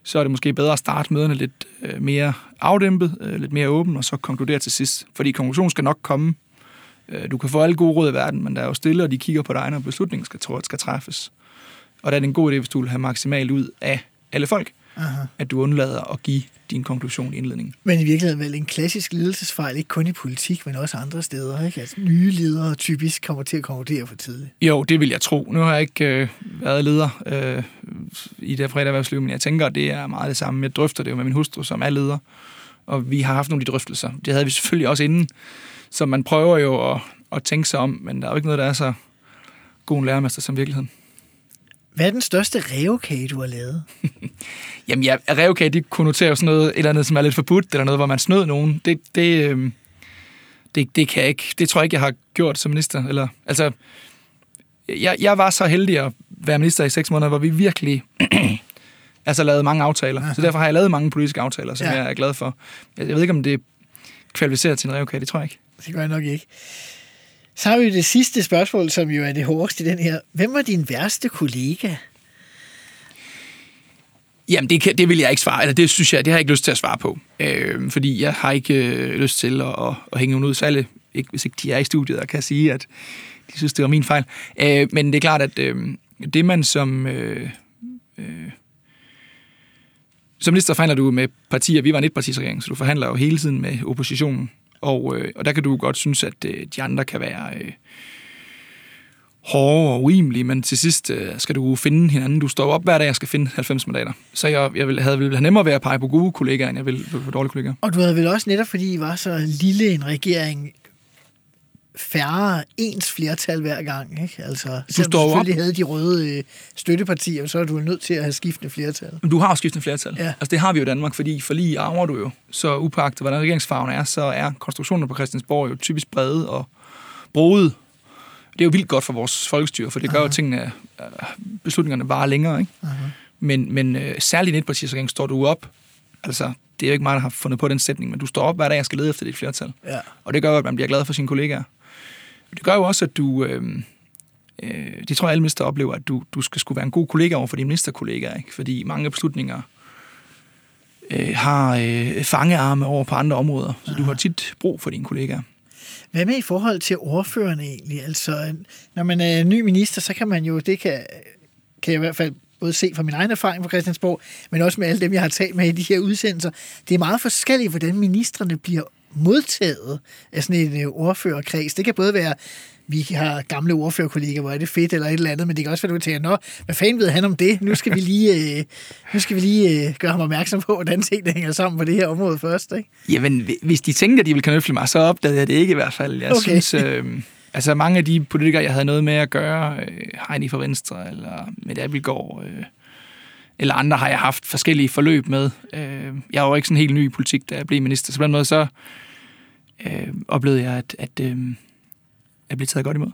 S2: så er det måske bedre at starte møderne lidt øh, mere afdæmpet, øh, lidt mere åben, og så konkludere til sidst. Fordi konklusionen skal nok komme. Øh, du kan få alle gode råd i verden, men der er jo stille, og de kigger på dig, når beslutningen skal, skal træffes. Og der er det en god idé, hvis du vil have maksimalt ud af alle folk,
S1: Aha.
S2: at du undlader at give din konklusion i indledningen.
S1: Men i virkeligheden vel en klassisk ledelsesfejl, ikke kun i politik, men også andre steder. Ikke? Altså, nye ledere typisk kommer til at konkludere for tidligt.
S2: Jo, det vil jeg tro. Nu har jeg ikke øh, været leder øh, i det fredag erhvervsliv, men jeg tænker, at det er meget det samme. Jeg drøfter det jo med min hustru, som er leder, og vi har haft nogle af de drøftelser. Det havde vi selvfølgelig også inden, så man prøver jo at, at tænke sig om, men der er jo ikke noget, der er så god en lærermester som virkeligheden.
S1: Hvad er den største revkage, du har lavet?
S2: Jamen ja, revkage, de konnoterer jo sådan noget, et eller andet, som er lidt forbudt, eller noget, hvor man snød nogen. Det, det, øh, det, det kan jeg ikke. Det tror jeg ikke, jeg har gjort som minister. Eller, altså, jeg, jeg var så heldig at være minister i seks måneder, hvor vi virkelig altså lavede mange aftaler. Så derfor har jeg lavet mange politiske aftaler, som
S1: ja.
S2: jeg er glad for. Jeg, jeg ved ikke, om det kvalificerer til en revkage, det tror jeg ikke.
S1: Det gør jeg nok ikke. Så har vi det sidste spørgsmål, som jo er det hårdeste i den her. Hvem var din værste kollega?
S2: Jamen, det, kan, det vil jeg ikke svare, eller det synes jeg, det har jeg ikke lyst til at svare på. Øh, fordi jeg har ikke øh, lyst til at, at, at hænge nogen ud, særligt ikke, hvis ikke de er i studiet og kan sige, at de synes, det var min fejl. Øh, men det er klart, at øh, det man som... Øh, øh, som minister forhandler du med partier, vi var en etpartisregering, så du forhandler jo hele tiden med oppositionen. Og, øh, og der kan du godt synes, at øh, de andre kan være øh, hårde og urimelige, men til sidst øh, skal du finde hinanden. Du står op hver dag jeg skal finde 90 mandater. Så jeg, jeg ville, havde ville have nemmere ved at pege på gode kollegaer, end jeg ville på dårlige kollegaer.
S1: Og du havde vel også netop, fordi I var så lille en regering, færre ens flertal hver gang, ikke? Altså, selvom
S2: står
S1: du
S2: op.
S1: selvfølgelig havde de røde øh, støttepartier, så er du nødt til at have skiftende flertal.
S2: Men du har jo skiftende flertal.
S1: Ja.
S2: Altså det har vi jo i Danmark, fordi for lige arver du jo. Så upagtet, hvordan regeringsfarven er, så er konstruktionen på Christiansborg jo typisk brede og broede. Det er jo vildt godt for vores folkestyre, for det gør jo tingene, øh, beslutningerne bare længere, ikke? Men, men øh, særligt i en etpartisregering står du op, altså det er jo ikke mig, der har fundet på den sætning, men du står op hver dag og skal lede efter dit flertal.
S1: Ja.
S2: Og det gør at man bliver glad for sine kollegaer. Det gør jo også, at du, øh, øh, det tror jeg, alle minister oplever, at du, du skal skulle være en god kollega over for dine ministerkollegaer, ikke? fordi mange beslutninger øh, har øh, fangearme over på andre områder, så du har tit brug for dine kollegaer.
S1: Hvad med i forhold til ordførerne egentlig? Altså, når man er ny minister, så kan man jo, det kan, kan jeg i hvert fald både se fra min egen erfaring fra Christiansborg, men også med alle dem, jeg har talt med i de her udsendelser. Det er meget forskelligt, hvordan ministerne bliver modtaget af sådan en øh, ordførerkreds. Det kan både være, vi har gamle ordførerkolleger, hvor er det fedt eller et eller andet, men det kan også være, at du tænker, nå, hvad fanden ved han om det? Nu skal vi lige, øh, nu skal vi lige øh, gøre ham opmærksom på, hvordan tingene hænger sammen på det her område først. Ikke?
S2: Jamen, hvis de tænkte, at de ville kanøfle mig, så opdagede jeg det ikke i hvert fald. Jeg
S1: Okay.
S2: okay. synes, øh, altså mange af de politikere, jeg havde noget med at gøre, øh, Heini fra Venstre, eller Mette Abelgaard, øh, eller andre, har jeg haft forskellige forløb med. Øh, jeg var jo ikke sådan helt ny i politik, da jeg blev minister, så på den måde så øh, oplevede jeg, at, at øh, jeg blev taget godt imod.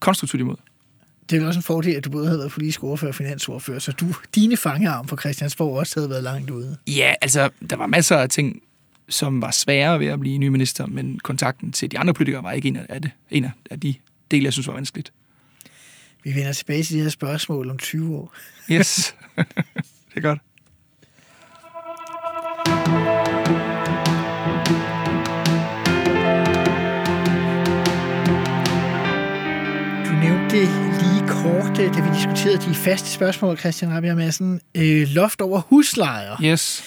S2: Konstruktivt imod.
S1: Det er vel også en fordel, at du både havde været politisk ordfører og finansordfører, så du, dine fangearm på Christiansborg også havde været langt ude.
S2: Ja, altså, der var masser af ting, som var svære ved at blive ny minister, men kontakten til de andre politikere var ikke en af det. En af de dele, jeg synes var vanskeligt.
S1: Vi vender tilbage til de her spørgsmål om 20 år.
S2: Yes. det er godt.
S1: Du nævnte det lige kort, øh, da vi diskuterede de faste spørgsmål, Christian Rabia Madsen. Øh, loft over huslejer.
S2: Yes.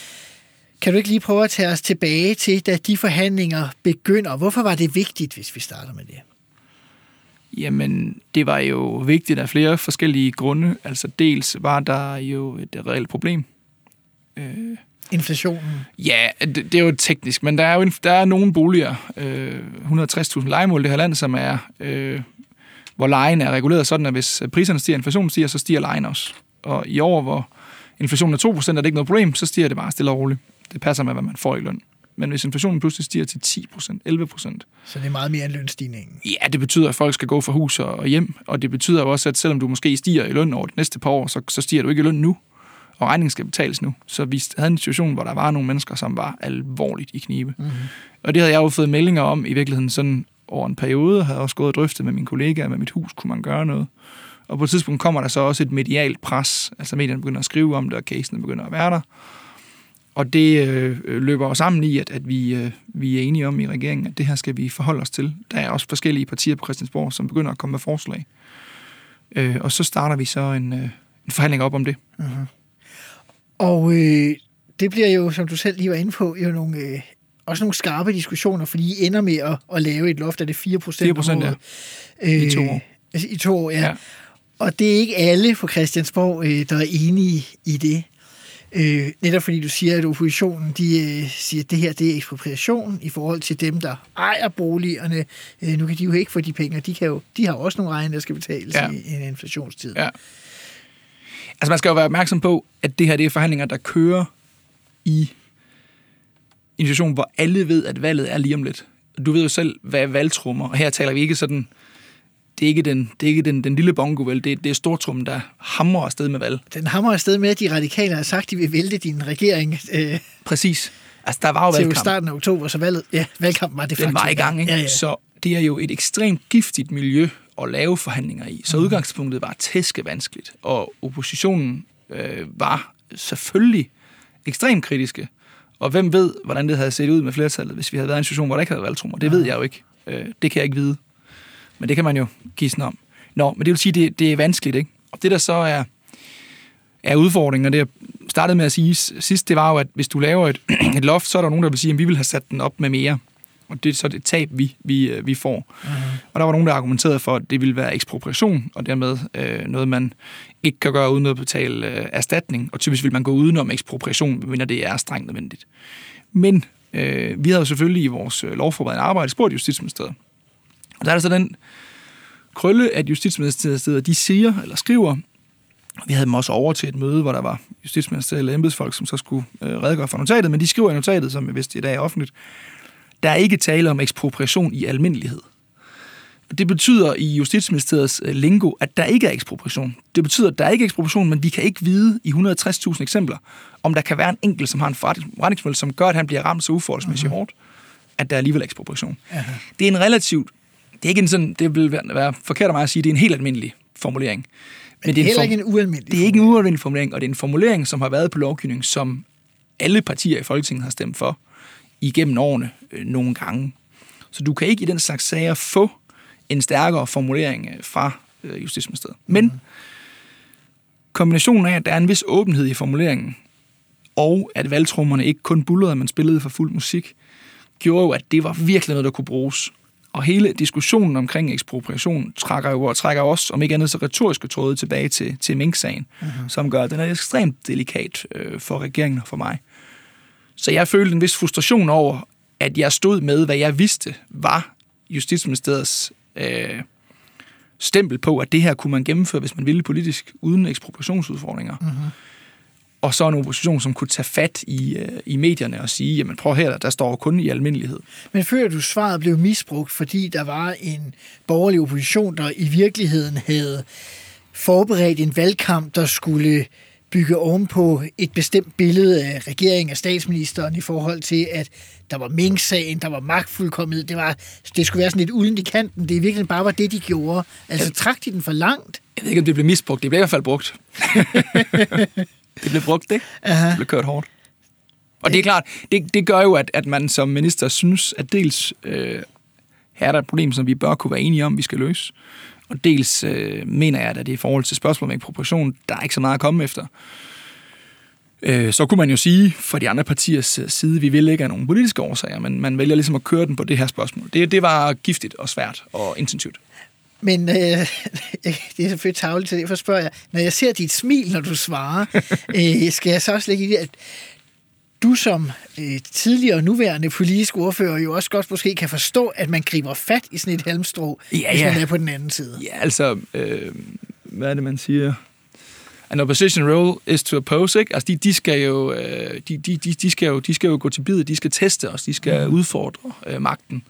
S1: Kan du ikke lige prøve at tage os tilbage til, da de forhandlinger begynder? Hvorfor var det vigtigt, hvis vi starter med det?
S2: Jamen, det var jo vigtigt af flere forskellige grunde. Altså, dels var der jo et reelt problem. Øh,
S1: Inflationen.
S2: ja, det, det er jo teknisk, men der er jo en, der er nogle boliger, øh, 160.000 legemål i det her land, som er, øh, hvor lejen er reguleret sådan, at hvis priserne stiger, inflationen stiger, så stiger lejen også. Og i år, hvor inflationen er 2%, er det ikke noget problem, så stiger det bare stille og roligt. Det passer med, hvad man får i løn. Men hvis inflationen pludselig stiger til 10%, 11%,
S1: Så det er meget mere end lønstigningen.
S2: Ja, det betyder, at folk skal gå fra hus og hjem, og det betyder også, at selvom du måske stiger i løn over de næste par år, så, så stiger du ikke i løn nu, og regningen skal betales nu. Så vi havde en situation, hvor der var nogle mennesker, som var alvorligt i knibe. Mm-hmm. Og det havde jeg jo fået meldinger om i virkeligheden sådan over en periode, havde også gået og drøftet med mine kollegaer, med mit hus, kunne man gøre noget. Og på et tidspunkt kommer der så også et medialt pres, altså medierne begynder at skrive om det, og casen begynder at være der. Og det øh, løber jo sammen i, at, at vi, øh, vi er enige om i regeringen, at det her skal vi forholde os til. Der er også forskellige partier på Christiansborg, som begynder at komme med forslag. Øh, og så starter vi så en, øh, en forhandling op om det.
S1: Og øh, det bliver jo, som du selv lige var inde på, jo nogle, øh, også nogle skarpe diskussioner, fordi I ender med at, at lave et loft af det 4 procent.
S2: 4%, ja. I to år.
S1: I to år, ja. ja.
S2: Ja.
S1: Og det er ikke alle på Christiansborg, øh, der er enige i det. Øh, netop fordi du siger, at oppositionen de, øh, siger, at det her det er ekspropriation i forhold til dem, der ejer boligerne. Øh, nu kan de jo ikke få de penge, de, kan jo, de har også nogle regninger, der skal betales ja. I en inflationstid.
S2: Ja. Altså man skal jo være opmærksom på, at det her det er forhandlinger, der kører i en situation, hvor alle ved, at valget er lige om lidt. Du ved jo selv, hvad er valgtrummer, og her taler vi ikke sådan, det er ikke den, det er ikke den, den lille bongo, vel? Det, er- det er stortrummen, der hamrer afsted med valg.
S1: Den hammer afsted med, at de radikale har sagt, at de vil vælte din regering øh,
S2: Præcis. Altså, der var jo
S1: til
S2: valgkamp.
S1: starten af oktober, så valget, ja, valgkampen var det
S2: Den var
S1: faktisk.
S2: i gang, ikke?
S1: Ja, ja.
S2: Så det er jo et ekstremt giftigt miljø at lave forhandlinger i. Så udgangspunktet var tæske vanskeligt, og oppositionen øh, var selvfølgelig ekstremt kritiske. Og hvem ved, hvordan det havde set ud med flertallet, hvis vi havde været i en situation, hvor der ikke havde valgtrummer. Det ved jeg jo ikke. Øh, det kan jeg ikke vide. Men det kan man jo gisne om. Nå, men det vil sige, det, det er vanskeligt, ikke? Og det der så er, er udfordringen, og det jeg startede med at sige sidst, det var jo, at hvis du laver et, et loft, så er der nogen, der vil sige, at vi vil have sat den op med mere. Og det er så det tab, vi, vi, øh, vi får. Uh-huh. Og der var nogen, der argumenterede for, at det ville være ekspropriation, og dermed øh, noget, man ikke kan gøre uden at betale øh, erstatning. Og typisk vil man gå udenom ekspropriation, men det er strengt nødvendigt. Men øh, vi havde jo selvfølgelig i vores øh, lovforberedende arbejde spurgt Justitsministeriet. Der er der så den krølle, at Justitsministeriet de siger, eller skriver, vi havde dem også over til et møde, hvor der var justitsministerielle embedsfolk, som så skulle øh, redegøre for notatet, men de skriver i notatet, som jeg vidste i dag er offentligt, der er ikke tale om ekspropriation i almindelighed. Det betyder i Justitsministeriets øh, lingo, at der ikke er ekspropriation. Det betyder, at der er ikke ekspropriation, men de kan ikke vide i 160.000 eksempler, om der kan være en enkelt, som har en forretningsmodel, som gør, at han bliver ramt så uforholdsmæssigt hårdt, at der er alligevel ekspropriation.
S1: Aha.
S2: Det er en relativt Det er ikke en sådan, det vil være, forkert af mig at sige, det er en helt almindelig formulering.
S1: Men det er heller ikke en ualmindelig
S2: det er ikke en ualmindelig formulering, og det er en formulering, som har været på lovgivning, som alle partier i Folketinget har stemt for igennem årene øh, nogle gange. Så du kan ikke i den slags sager få en stærkere formulering øh, fra øh, Justitsministeriet. Men kombinationen af, at der er en vis åbenhed i formuleringen, og at valgtrummerne ikke kun bullerede, men spillede for fuld musik, gjorde jo, at det var virkelig noget, der kunne bruges. Og hele diskussionen omkring ekspropriation trækker jo og trækker også, om ikke andet så retoriske tråde tilbage til, til Mink-sagen, uh-huh. som gør, at den er ekstremt delikat øh, for regeringen og for mig. Så jeg følte en vis frustration over, at jeg stod med, hvad jeg vidste var Justitsministeriets øh, stempel på, at det her kunne man gennemføre, hvis man ville politisk, uden ekspropriationsudfordringer. Uh-huh. Og så en opposition, som kunne tage fat i, øh, i medierne og sige, jamen prøv her, der står kun i almindelighed.
S1: Men føler du, svaret blev misbrugt, fordi der var en borgerlig opposition, der i virkeligheden havde forberedt en valgkamp, der skulle bygge ovenpå et bestemt billede af regeringen og statsministeren i forhold til, at der var Mink-sagen, der var magtfuldkommet, det, var, det skulle være sådan lidt uden i kanten, det i virkeligheden bare var det, de gjorde. Altså trak de den for langt?
S2: Jeg ved ikke, om det blev misbrugt. Det blev i hvert fald brugt. det blev brugt, ikke?
S1: Aha.
S2: Det blev kørt hårdt. Og det er klart, det, det gør jo, at, at man som minister synes, at dels øh, her er der et problem, som vi bør kunne være enige om, vi skal løse. Og dels øh, mener jeg, at det er i forhold til spørgsmålet om ekspropriation, der er ikke så meget at komme efter. Øh, så kunne man jo sige fra de andre partiers side, vi vil ikke af nogle politiske årsager, men man vælger ligesom at køre den på det her spørgsmål. Det, det var giftigt og svært og intensivt.
S1: Men øh, det er selvfølgelig tavligt, så derfor spørger jeg, når jeg ser dit smil, når du svarer, øh, skal jeg så også lægge i det, at du som øh, tidligere og nuværende politisk ordfører jo også godt måske kan forstå, at man griber fat i sådan et halmstrå,
S2: Ja,
S1: hvis
S2: ja.
S1: man er på den anden side.
S2: Ja, altså, øh, hvad er det, man siger? An opposition role is to oppose, ikke? Altså, de, de, skal jo, øh, de, de, de, de, skal jo, de skal jo gå til bid, de skal teste os, de skal mm. udfordre øh, magten.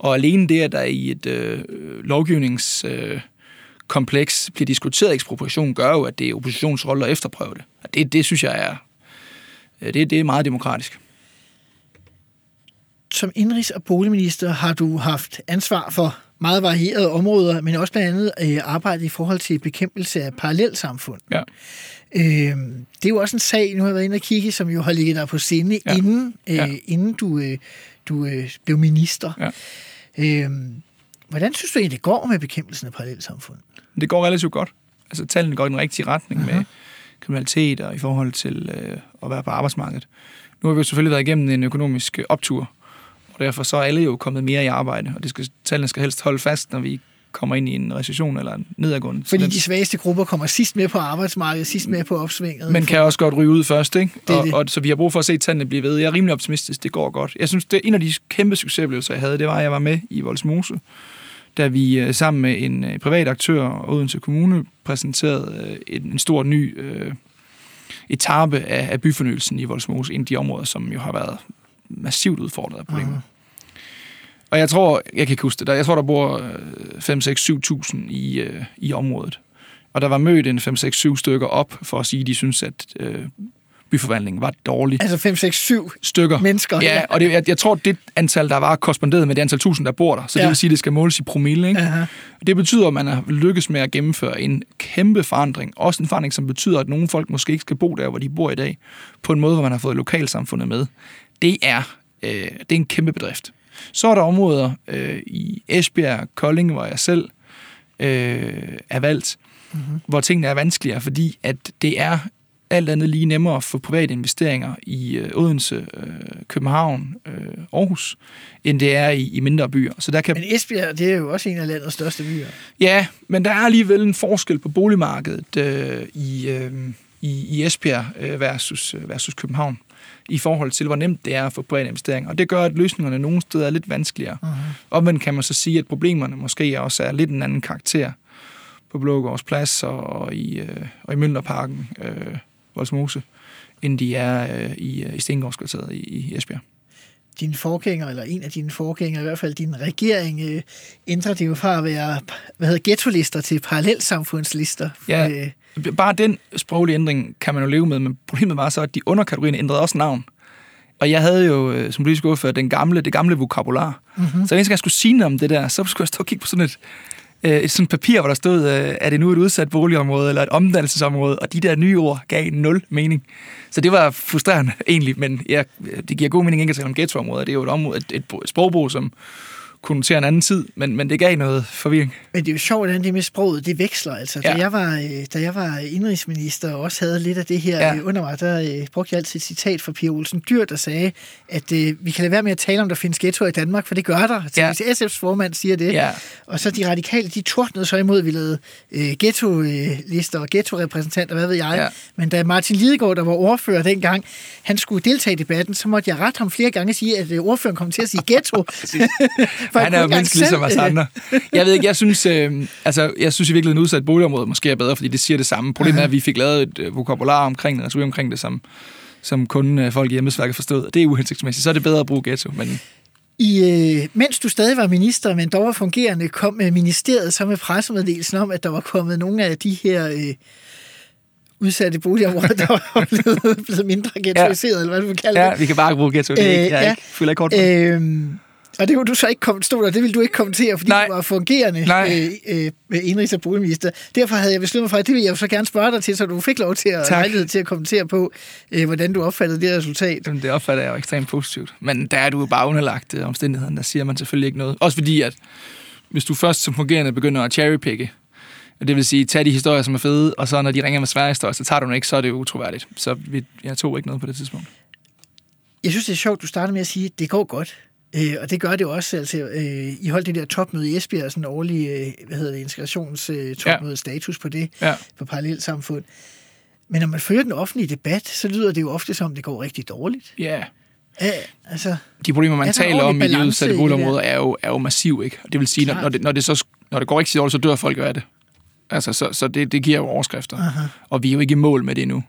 S2: Og alene det, at der i et øh, lovgivningskompleks øh, kompleks bliver diskuteret ekspropriation, gør jo, at det er oppositionsrolle at efterprøve det. Og det, det synes jeg er, øh, det, det er meget demokratisk.
S1: Som indrigs- og boligminister har du haft ansvar for meget varierede områder, men også blandt andet øh, arbejdet i forhold til bekæmpelse af parallelsamfund.
S2: Ja.
S1: Øh, det er jo også en sag, nu har jeg været inde og kigge, som jo har ligget der på sinde. Ja. inden, øh,
S2: Ja.
S1: inden du, øh, du øh, blev minister.
S2: Ja.
S1: Øh, hvordan synes du egentlig, det går med bekæmpelsen af parallelsamfund?
S2: Det går relativt godt. Altså, tallene går i den rigtige retning med kriminalitet og i forhold til øh, at være på arbejdsmarkedet. Nu har vi jo selvfølgelig været igennem en økonomisk optur, og derfor så er alle jo kommet mere i arbejde, og det skal, tallene skal helst holde fast, når vi kommer ind i en recession eller en nedadgående.
S1: Fordi de svageste grupper kommer sidst med på arbejdsmarkedet, sidst med på opsvinget.
S2: Men kan også godt ryge ud først, ikke?
S1: Det
S2: og,
S1: det.
S2: og, så vi har brug for at se tallene blive ved. Jeg er rimelig optimistisk, det går godt. Jeg synes, det en af de kæmpe succesoplevelser, jeg havde, det var, at jeg var med i Voldsmose, da vi øh, sammen med en øh, privat aktør og Odense Kommune præsenterede øh, en, en stor ny øh, etape af, af byfornyelsen i Voldsmose, en af de områder, som jo har været massivt udfordret af problemer. Og jeg tror, jeg kan ikke huske det, der, jeg tror, der bor øh, 5, 6, 7.000 i, øh, i området. Og der var mødt en 5, 6, 7 stykker op for at sige, at de synes, at øh, byforvaltningen var dårlig.
S1: Altså 5, 6, 7
S2: Stykker.
S1: mennesker.
S2: Ja, og det, jeg, jeg tror, det antal, der var korresponderet med det antal tusind, der bor der. Så ja.
S1: Ja.
S2: det vil sige, at det skal måles i promille. Ikke?
S1: Aha.
S2: Det betyder, at man har lykkes med at gennemføre en kæmpe forandring. Også en forandring, som betyder, at nogle folk måske ikke skal bo der, hvor de bor i dag, på en måde, hvor man har fået lokalsamfundet med. Det er, øh, det er en kæmpe bedrift. Så er der områder øh, i Esbjerg, Kolding, hvor jeg selv øh, er valgt, mm-hmm. hvor tingene er vanskeligere, fordi at det er alt andet lige nemmere for private investeringer i øh, Odense, øh, København, øh, Aarhus, end det er i, i mindre byer. Så der kan
S1: Men Esbjerg, det er jo også en af landets største byer.
S2: Ja, men der er alligevel en forskel på boligmarkedet øh, i, øh, i, i Esbjerg øh, versus, øh, versus København i forhold til, hvor nemt det er at få private investeringer. Og det gør, at løsningerne nogle steder er lidt vanskeligere. Uh-huh. Omvendt kan man så sige, at problemerne måske også er lidt en anden karakter på Blågårds Plads og i, øh, og i Møllerparken, øh, Voldsmose, end de er øh, i, øh, i Stengårdskvarteret i, i Esbjerg.
S1: Din forgænger, eller en af dine forgængere, i hvert fald din regering, øh, ændrer det jo fra at være hvad hedder, ghetto-lister til parallelsamfundslister.
S2: Ja.
S1: Øh,
S2: Bare den sproglige ændring kan man jo leve med, men problemet var så, at de underkategorierne ændrede også navn. Og jeg havde jo øh, som politisk ordfører den gamle, det gamle vokabular. Mm-hmm. Så gang jeg skulle sige noget om det der, så skulle jeg stå og kigge på sådan et, øh, et sådan papir, hvor der stod, øh, er det nu et udsat boligområde eller et omdannelsesområde, og de der nye ord gav nul mening. Så det var frustrerende egentlig, men ja, øh, det giver god mening ikke at tale om ghettoområder. Det er jo et, område, et, et, et sprogbrug, som konnoterer en anden tid, men, men det gav noget forvirring.
S1: Men det er jo sjovt, hvordan det med sproget, det veksler. Altså, ja. da, jeg var, øh, da jeg var indrigsminister og også havde lidt af det her ja. Øh, under mig, der øh, brugte jeg altid et citat fra Pia Olsen Dyr, der sagde, at øh, vi kan lade være med at tale om, der findes ghettoer i Danmark, for det gør der. Altså, ja. Hvis SF's formand siger det. Ja. Og så de radikale, de tordnede så imod, at vi lavede øh, ghetto-lister og ghetto-repræsentanter, hvad ved jeg. Ja. Men da Martin Lidegaard, der var ordfører dengang, han skulle deltage i debatten, så måtte jeg rette ham flere gange og sige, at ordføreren kom til at sige ghetto.
S2: han er jo menneske ligesom os andre. Jeg ved ikke, jeg synes, øh, altså, jeg synes i virkeligheden, en udsat boligområde måske er bedre, fordi det siger det samme. Problemet er, at vi fik lavet et øh, vokabular omkring det, altså omkring det, som, som kun øh, folk i hjemmesværket forstod. Det er uhensigtsmæssigt. Så er det bedre at bruge ghetto, men...
S1: I, øh, mens du stadig var minister, men dog var fungerende, kom med ministeriet så med pressemeddelelsen om, at der var kommet nogle af de her øh, udsatte boligområder, der var blevet, blevet mindre ghettoiseret, ja. eller hvad du vil kalde
S2: det.
S1: Ja,
S2: vi kan bare bruge ghetto. Det er ikke, jeg ja. føler ikke kort
S1: øh, og det vil du så ikke stå der, det vil du ikke kommentere, fordi Nej. du var fungerende øh, øh, indrigs- og boligminister. Derfor havde jeg besluttet mig for, at det vil jeg så gerne spørge dig til, så du fik lov til at lejlighed til at kommentere på, øh, hvordan du opfattede det resultat.
S2: Jamen, det opfatter jeg jo ekstremt positivt. Men der er du jo bare underlagt øh, omstændigheden, der siger man selvfølgelig ikke noget. Også fordi, at hvis du først som fungerende begynder at cherrypicke, og det vil sige, tage de historier, som er fede, og så når de ringer med svære historier, så tager du den ikke, så er det utroværdigt. Så vi, jeg tog ikke noget på det tidspunkt.
S1: Jeg synes, det er sjovt, du starter med at sige, at det går godt. Øh, og det gør det jo også. Altså, øh, I holdt det der topmøde i Esbjerg, sådan en årlig øh, hvad hedder det, integrationstopmøde, ja. status på det, ja. på parallelsamfund. Men når man følger den offentlige debat, så lyder det jo ofte som, det går rigtig dårligt.
S2: Ja.
S1: Ja, altså,
S2: de problemer, man taler om i de udsatte boligområder, er jo, er jo massiv, ikke? Det vil sige, når, når, det, når, det så, når det går rigtig dårligt, så dør folk jo af det. Altså, så, så det, det giver jo overskrifter. Aha. Og vi er jo ikke i mål med det nu.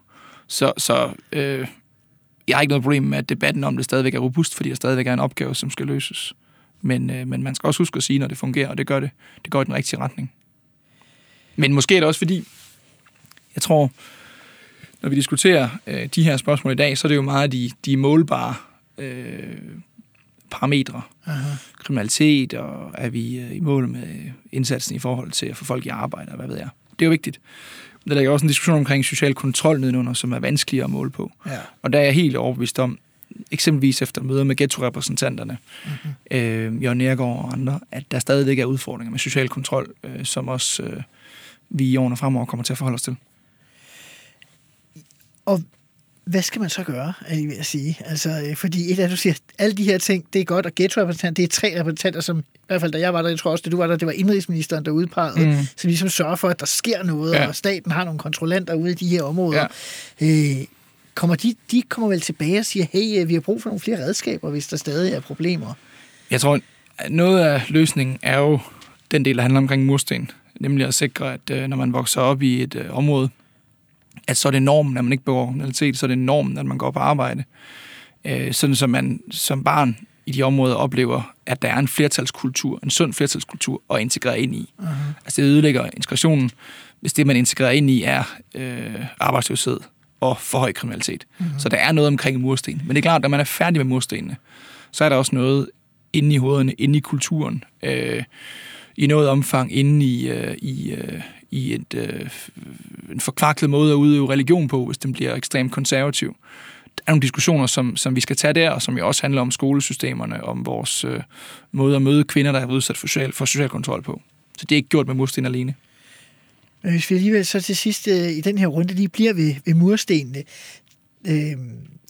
S2: Så, så øh, jeg har ikke noget problem med, at debatten om det stadigvæk er robust, fordi der stadigvæk er en opgave, som skal løses. Men, øh, men man skal også huske at sige, når det fungerer, og det gør det. Det går i den rigtige retning. Men måske er det også fordi, jeg tror, når vi diskuterer øh, de her spørgsmål i dag, så er det jo meget de, de målbare øh, parametre. Aha. Kriminalitet, og er vi øh, i mål med indsatsen i forhold til at få folk i arbejde, og hvad ved jeg. Det er jo vigtigt. Der ligger også en diskussion omkring social kontrol nedenunder, som er vanskeligere at måle på. Ja. Og der er jeg helt overbevist om, eksempelvis efter møder med ghetto-repræsentanterne, mm-hmm. øh, Jørgen Nergård og andre, at der stadigvæk er udfordringer med social kontrol, øh, som også øh, vi i årene fremover kommer til at forholde os til.
S1: Og hvad skal man så gøre, er jeg ved at sige? Altså, øh, fordi et af du siger, alle de her ting, det er godt, og ghetto-repræsentant, det er tre repræsentanter, som i hvert fald da jeg var der, jeg tror også, at du var der, det var indrigsministeren, der udpegede, mm. som ligesom sørger for, at der sker noget, ja. og staten har nogle kontrollanter ude i de her områder. Ja. Øh, kommer de, de kommer vel tilbage og siger, hey, øh, vi har brug for nogle flere redskaber, hvis der stadig er problemer?
S2: Jeg tror, noget af løsningen er jo den del, der handler omkring mursten, nemlig at sikre, at når man vokser op i et område, at så er det normen, at man ikke begår kriminalitet, så er det normen, at man går på arbejde. Øh, sådan som man som barn i de områder oplever, at der er en flertalskultur, en sund flertalskultur at integrere ind i. Uh-huh. Altså det ødelægger integrationen, hvis det, man integrerer ind i, er øh, arbejdsløshed og for høj kriminalitet. Uh-huh. Så der er noget omkring mursten. Men det er klart, at når man er færdig med murstenene, så er der også noget inde i hovederne, inde i kulturen, øh, i noget omfang inde i, øh, i, øh, i et, øh, en forkvaklet måde at udøve religion på, hvis den bliver ekstremt konservativ. Der er nogle diskussioner, som, som vi skal tage der, og som jo også handler om skolesystemerne, om vores øh, måde at møde kvinder, der er udsat for social, for social kontrol på. Så det er ikke gjort med mursten alene.
S1: Men hvis vi alligevel så til sidst øh, i den her runde lige bliver ved, ved murstenene, øh,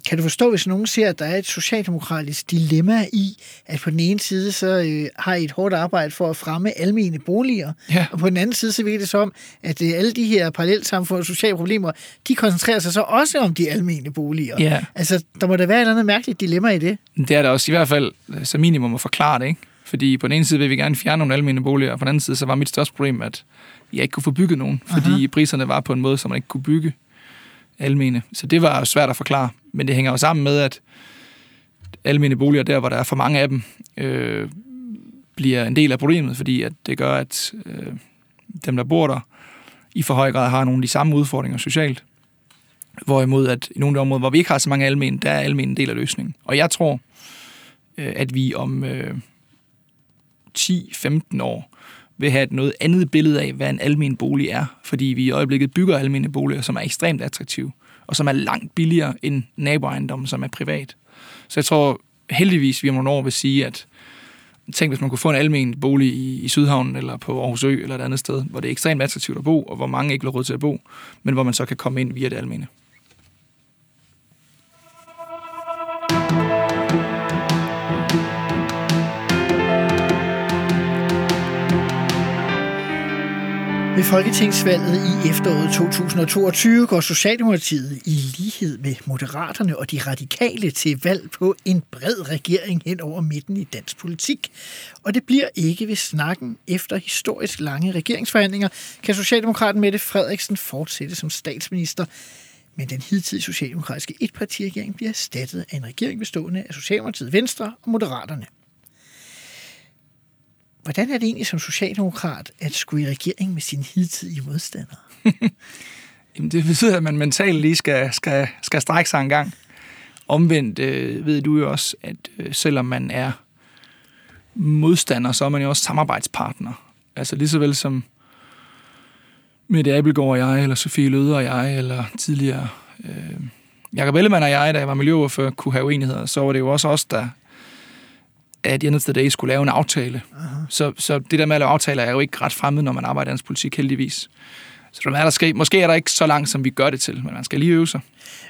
S1: kan du forstå, hvis nogen ser, at der er et socialdemokratisk dilemma i, at på den ene side så øh, har I et hårdt arbejde for at fremme almene boliger, ja. og på den anden side så virker det som, at øh, alle de her parallelsamfund og sociale problemer, de koncentrerer sig så også om de almene boliger. Ja. Altså, der må da være et eller andet mærkeligt dilemma i det.
S2: Det er der også i hvert fald så minimum at forklare det, ikke? Fordi på den ene side vil vi gerne fjerne nogle almene boliger, og på den anden side så var mit største problem, at jeg ikke kunne få bygget nogen, fordi Aha. priserne var på en måde, som man ikke kunne bygge almene. Så det var svært at forklare. Men det hænger jo sammen med, at almene boliger, der hvor der er for mange af dem, øh, bliver en del af problemet, fordi at det gør, at øh, dem, der bor der, i for høj grad har nogle af de samme udfordringer socialt. Hvorimod at i nogle områder, hvor vi ikke har så mange almen, der er almen en del af løsningen. Og jeg tror, øh, at vi om øh, 10-15 år vil have et noget andet billede af, hvad en almen bolig er. Fordi vi i øjeblikket bygger almene boliger, som er ekstremt attraktive, og som er langt billigere end naboejendommen, som er privat. Så jeg tror heldigvis, vi om nogle år vil sige, at tænk, hvis man kunne få en almen bolig i, i Sydhavnen eller på Aarhus Ø eller et andet sted, hvor det er ekstremt attraktivt at bo, og hvor mange ikke vil råd til at bo, men hvor man så kan komme ind via det almene.
S1: Ved Folketingsvalget i efteråret 2022 går Socialdemokratiet i lighed med Moderaterne og de radikale til valg på en bred regering hen over midten i dansk politik. Og det bliver ikke ved snakken. Efter historisk lange regeringsforhandlinger kan Socialdemokraten Mette Frederiksen fortsætte som statsminister. Men den hidtidige socialdemokratiske etpartiregering bliver erstattet af en regering bestående af Socialdemokratiet, Venstre og Moderaterne. Hvordan er det egentlig som socialdemokrat at skulle i regering med sin hidtidige modstandere?
S2: Jamen, det betyder, at man mentalt lige skal, skal, skal strække sig en gang. Omvendt øh, ved du jo også, at øh, selvom man er modstander, så er man jo også samarbejdspartner. Altså lige så vel som Mette Abelgaard og jeg, eller Sofie Løder og jeg, eller tidligere øh, Jakob Ellemann og jeg, da jeg var miljøordfører, kunne have uenigheder, så var det jo også os, der at end of the day skulle lave en aftale. Så, så det der med at lave aftaler er jo ikke ret fremmed, når man arbejder i dansk politik, heldigvis. Så der er der skal, måske er der ikke så langt, som vi gør det til, men man skal lige øve sig.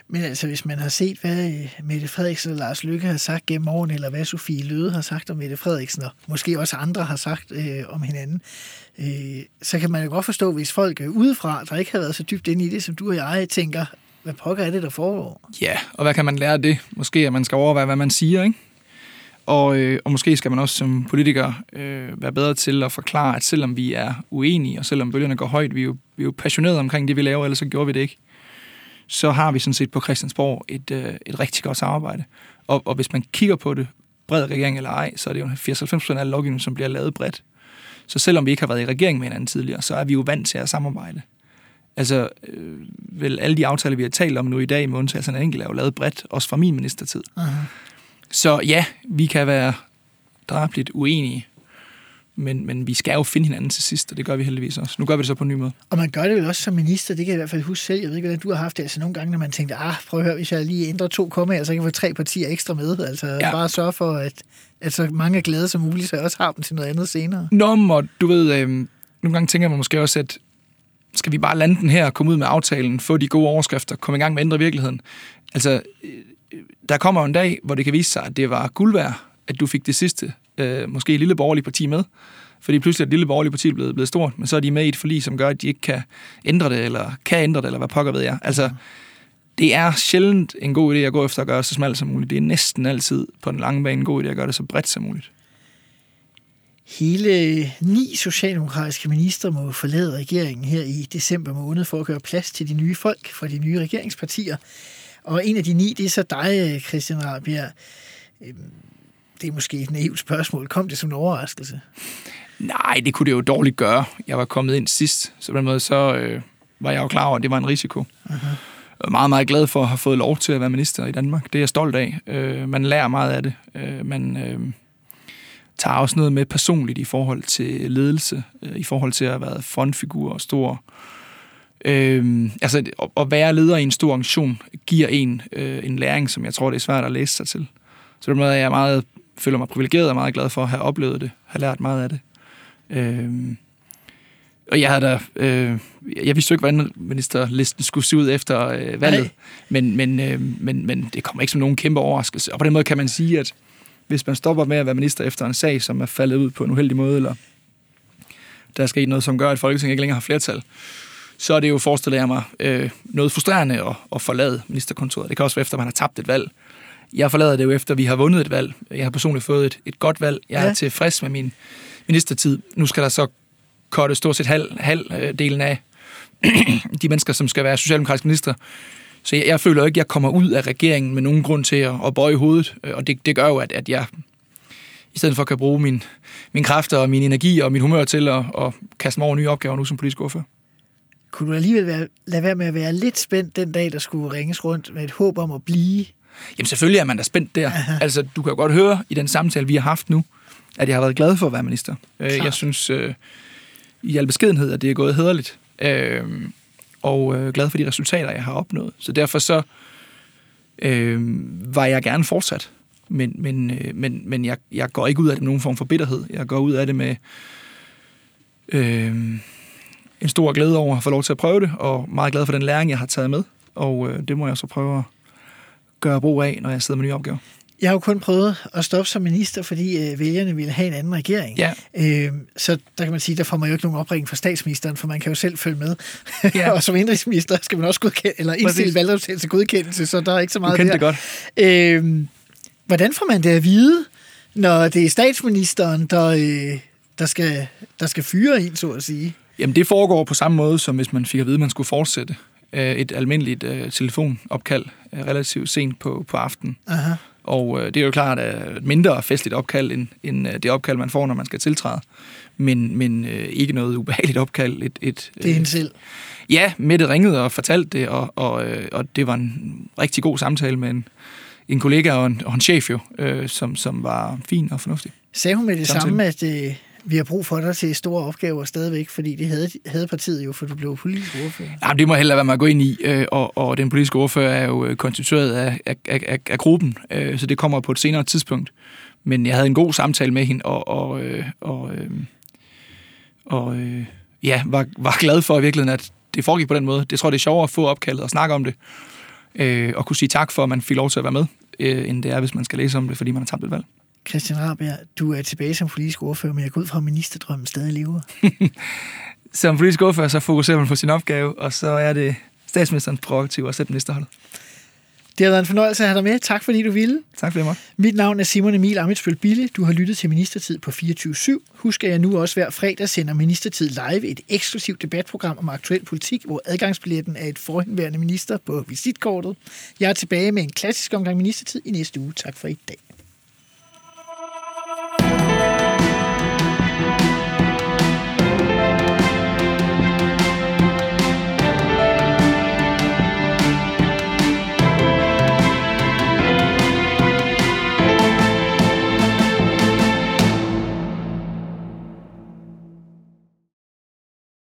S1: Men altså, hvis man har set, hvad øh, Mette Frederiksen og Lars Lykke har sagt gennem årene, eller hvad Sofie Løde har sagt om Mette Frederiksen, og måske også andre har sagt øh, om hinanden, øh, så kan man jo godt forstå, hvis folk er udefra, der ikke har været så dybt inde i det, som du og jeg tænker, hvad pokker er det, der foregår?
S2: Ja, og hvad kan man lære af det? Måske at man skal overveje, hvad man siger, ikke? Og, øh, og måske skal man også som politiker øh, være bedre til at forklare, at selvom vi er uenige, og selvom bølgerne går højt, vi er jo, vi er jo passionerede omkring det, vi laver, ellers så gjorde vi det ikke, så har vi sådan set på Christiansborg et, øh, et rigtig godt samarbejde. Og, og hvis man kigger på det, bred regering eller ej, så er det jo 80-90% af lovgivningen, som bliver lavet bredt. Så selvom vi ikke har været i regering med hinanden tidligere, så er vi jo vant til at samarbejde. Altså, øh, vel alle de aftaler, vi har talt om nu i dag, med undtagelse af en enkelt, er jo lavet bredt, også fra min ministertid. Uh-huh. Så ja, vi kan være drabligt uenige, men, men vi skal jo finde hinanden til sidst, og det gør vi heldigvis også. Nu gør vi det så på en ny måde.
S1: Og man gør det vel også som minister, det kan jeg i hvert fald huske selv. Jeg ved ikke, hvordan du har haft det. Altså nogle gange, når man tænkte, ah, prøv at høre, hvis jeg lige ændrer to kommaer, så kan jeg få tre partier ekstra med. Altså ja. bare sørge for, at, at så mange er glade som muligt, så jeg også har dem til noget andet senere.
S2: Nå, og du ved, øh, nogle gange tænker man måske også, at skal vi bare lande den her, komme ud med aftalen, få de gode overskrifter, komme i gang med at ændre virkeligheden. Altså, der kommer en dag, hvor det kan vise sig, at det var guld værd, at du fik det sidste, øh, måske lille borgerlige parti med. Fordi pludselig er det lille borgerlige parti blevet, blevet stort, men så er de med i et forlig, som gør, at de ikke kan ændre det, eller kan ændre det, eller hvad pokker ved jeg. Altså, det er sjældent en god idé at gå efter at gøre så smalt som muligt. Det er næsten altid på den lange bane en god idé at gøre det så bredt som muligt.
S1: Hele ni socialdemokratiske ministre må forlade regeringen her i december måned for at gøre plads til de nye folk fra de nye regeringspartier. Og en af de ni, det er så dig, Christian Rabjerg. Øhm, det er måske et naivt spørgsmål. Kom det som en overraskelse?
S2: Nej, det kunne det jo dårligt gøre. Jeg var kommet ind sidst, så på den måde så øh, var jeg jo klar over, at det var en risiko. Uh-huh. Jeg er meget, meget glad for at have fået lov til at være minister i Danmark. Det er jeg stolt af. Øh, man lærer meget af det. Øh, man øh, tager også noget med personligt i forhold til ledelse, øh, i forhold til at have været frontfigur og stor Øh, altså, at være leder i en stor organisation giver en øh, en læring, som jeg tror, det er svært at læse sig til. Så det måde er jeg meget, føler mig privilegeret og meget glad for at have oplevet det, have lært meget af det. Øh, og jeg havde da, øh, jeg vidste jo ikke, hvordan ministerlisten skulle se ud efter øh, valget, men, men, øh, men, men det kommer ikke som nogen kæmpe overraskelse. Og på den måde kan man sige, at hvis man stopper med at være minister efter en sag, som er faldet ud på en uheldig måde, eller der er sket noget, som gør, at Folketinget ikke længere har flertal, så er det jo, forestiller jeg mig, øh, noget frustrerende at, at forlade ministerkontoret. Det kan også være efter, man har tabt et valg. Jeg forlader det jo efter, vi har vundet et valg. Jeg har personligt fået et, et godt valg. Jeg er ja. tilfreds med min ministertid. Nu skal der så korte stort set halv, halvdelen af de mennesker, som skal være socialdemokratiske minister. Så jeg, jeg føler ikke, at jeg kommer ud af regeringen med nogen grund til at, at bøje hovedet. Og det, det gør jo, at, at jeg i stedet for kan bruge min, min kræfter og min energi og min humør til at, at kaste mig over nye opgaver nu som politisk ordfører.
S1: Kunne du alligevel være, lade være med at være lidt spændt den dag, der skulle ringes rundt med et håb om at blive?
S2: Jamen selvfølgelig er man da spændt der. Aha. Altså, du kan jo godt høre i den samtale, vi har haft nu, at jeg har været glad for at være minister. Øh, jeg synes øh, i al beskedenhed, at det er gået hederligt. Øh, og øh, glad for de resultater, jeg har opnået. Så derfor så øh, var jeg gerne fortsat. Men, men, øh, men, men jeg, jeg går ikke ud af det med nogen form for bitterhed. Jeg går ud af det med øh, en stor glæde over at få lov til at prøve det, og meget glad for den læring, jeg har taget med. Og øh, det må jeg så prøve at gøre brug af, når jeg sidder med nye opgaver.
S1: Jeg har jo kun prøvet at stoppe som minister, fordi øh, vælgerne ville have en anden regering.
S2: Ja.
S1: Øh, så der kan man sige, der får man jo ikke nogen opringning fra statsministeren, for man kan jo selv følge med.
S2: Ja.
S1: og som indrigsminister skal man også godkende, eller indstille valgresultatet til godkendelse, så der er ikke så
S2: Du
S1: meget
S2: kendte
S1: der.
S2: det godt.
S1: Øh, hvordan får man det at vide, når det er statsministeren, der, øh, der, skal, der skal fyre en, så at sige?
S2: Jamen, det foregår på samme måde, som hvis man fik at vide, at man skulle fortsætte øh, et almindeligt øh, telefonopkald øh, relativt sent på, på aftenen.
S1: Aha.
S2: Og øh, det er jo klart at et mindre festligt opkald, end, end øh, det opkald, man får, når man skal tiltræde. Men, men øh, ikke noget ubehageligt opkald. Et, et,
S1: Det er hende selv.
S2: Ja, Mette ringede og fortalte det, og, og, øh, og det var en rigtig god samtale med en, en kollega og en, og en chef jo, øh, som, som var fin og fornuftig.
S1: Sagde hun med det
S2: Samtidig.
S1: samme, at øh, vi har brug for dig til store opgaver stadigvæk, fordi det havde, havde partiet jo, for du blev politisk ordfører.
S2: Jamen, det må heller være med at gå ind i, øh, og, og den politiske ordfører er jo øh, konstitueret af, af, af, af, gruppen, øh, så det kommer på et senere tidspunkt. Men jeg havde en god samtale med hende, og, og, og, og, og ja, var, var glad for i virkeligheden, at det foregik på den måde. Det tror jeg, det er sjovere at få opkaldet og snakke om det, og kunne sige tak for, at man fik lov til at være med, end det er, hvis man skal læse om det, fordi man har tabt et valg.
S1: Christian Rabjerg, du er tilbage som politisk ordfører, men jeg går ud fra, at ministerdrømmen stadig lever.
S2: Som politisk ordfører, så fokuserer man på sin opgave, og så er det statsministerens prærogativ at sætte ministerholdet.
S1: Det har været en fornøjelse at have dig med. Tak fordi du ville.
S2: Tak for det, Mark.
S1: Mit navn er Simon Emil Amitsbøl Bille. Du har lyttet til Ministertid på 24-7. Husk, at jeg nu også hver fredag sender Ministertid live et eksklusivt debatprogram om aktuel politik, hvor adgangsbilletten er et forhenværende minister på visitkortet. Jeg er tilbage med en klassisk omgang Ministertid i næste uge. Tak for i dag.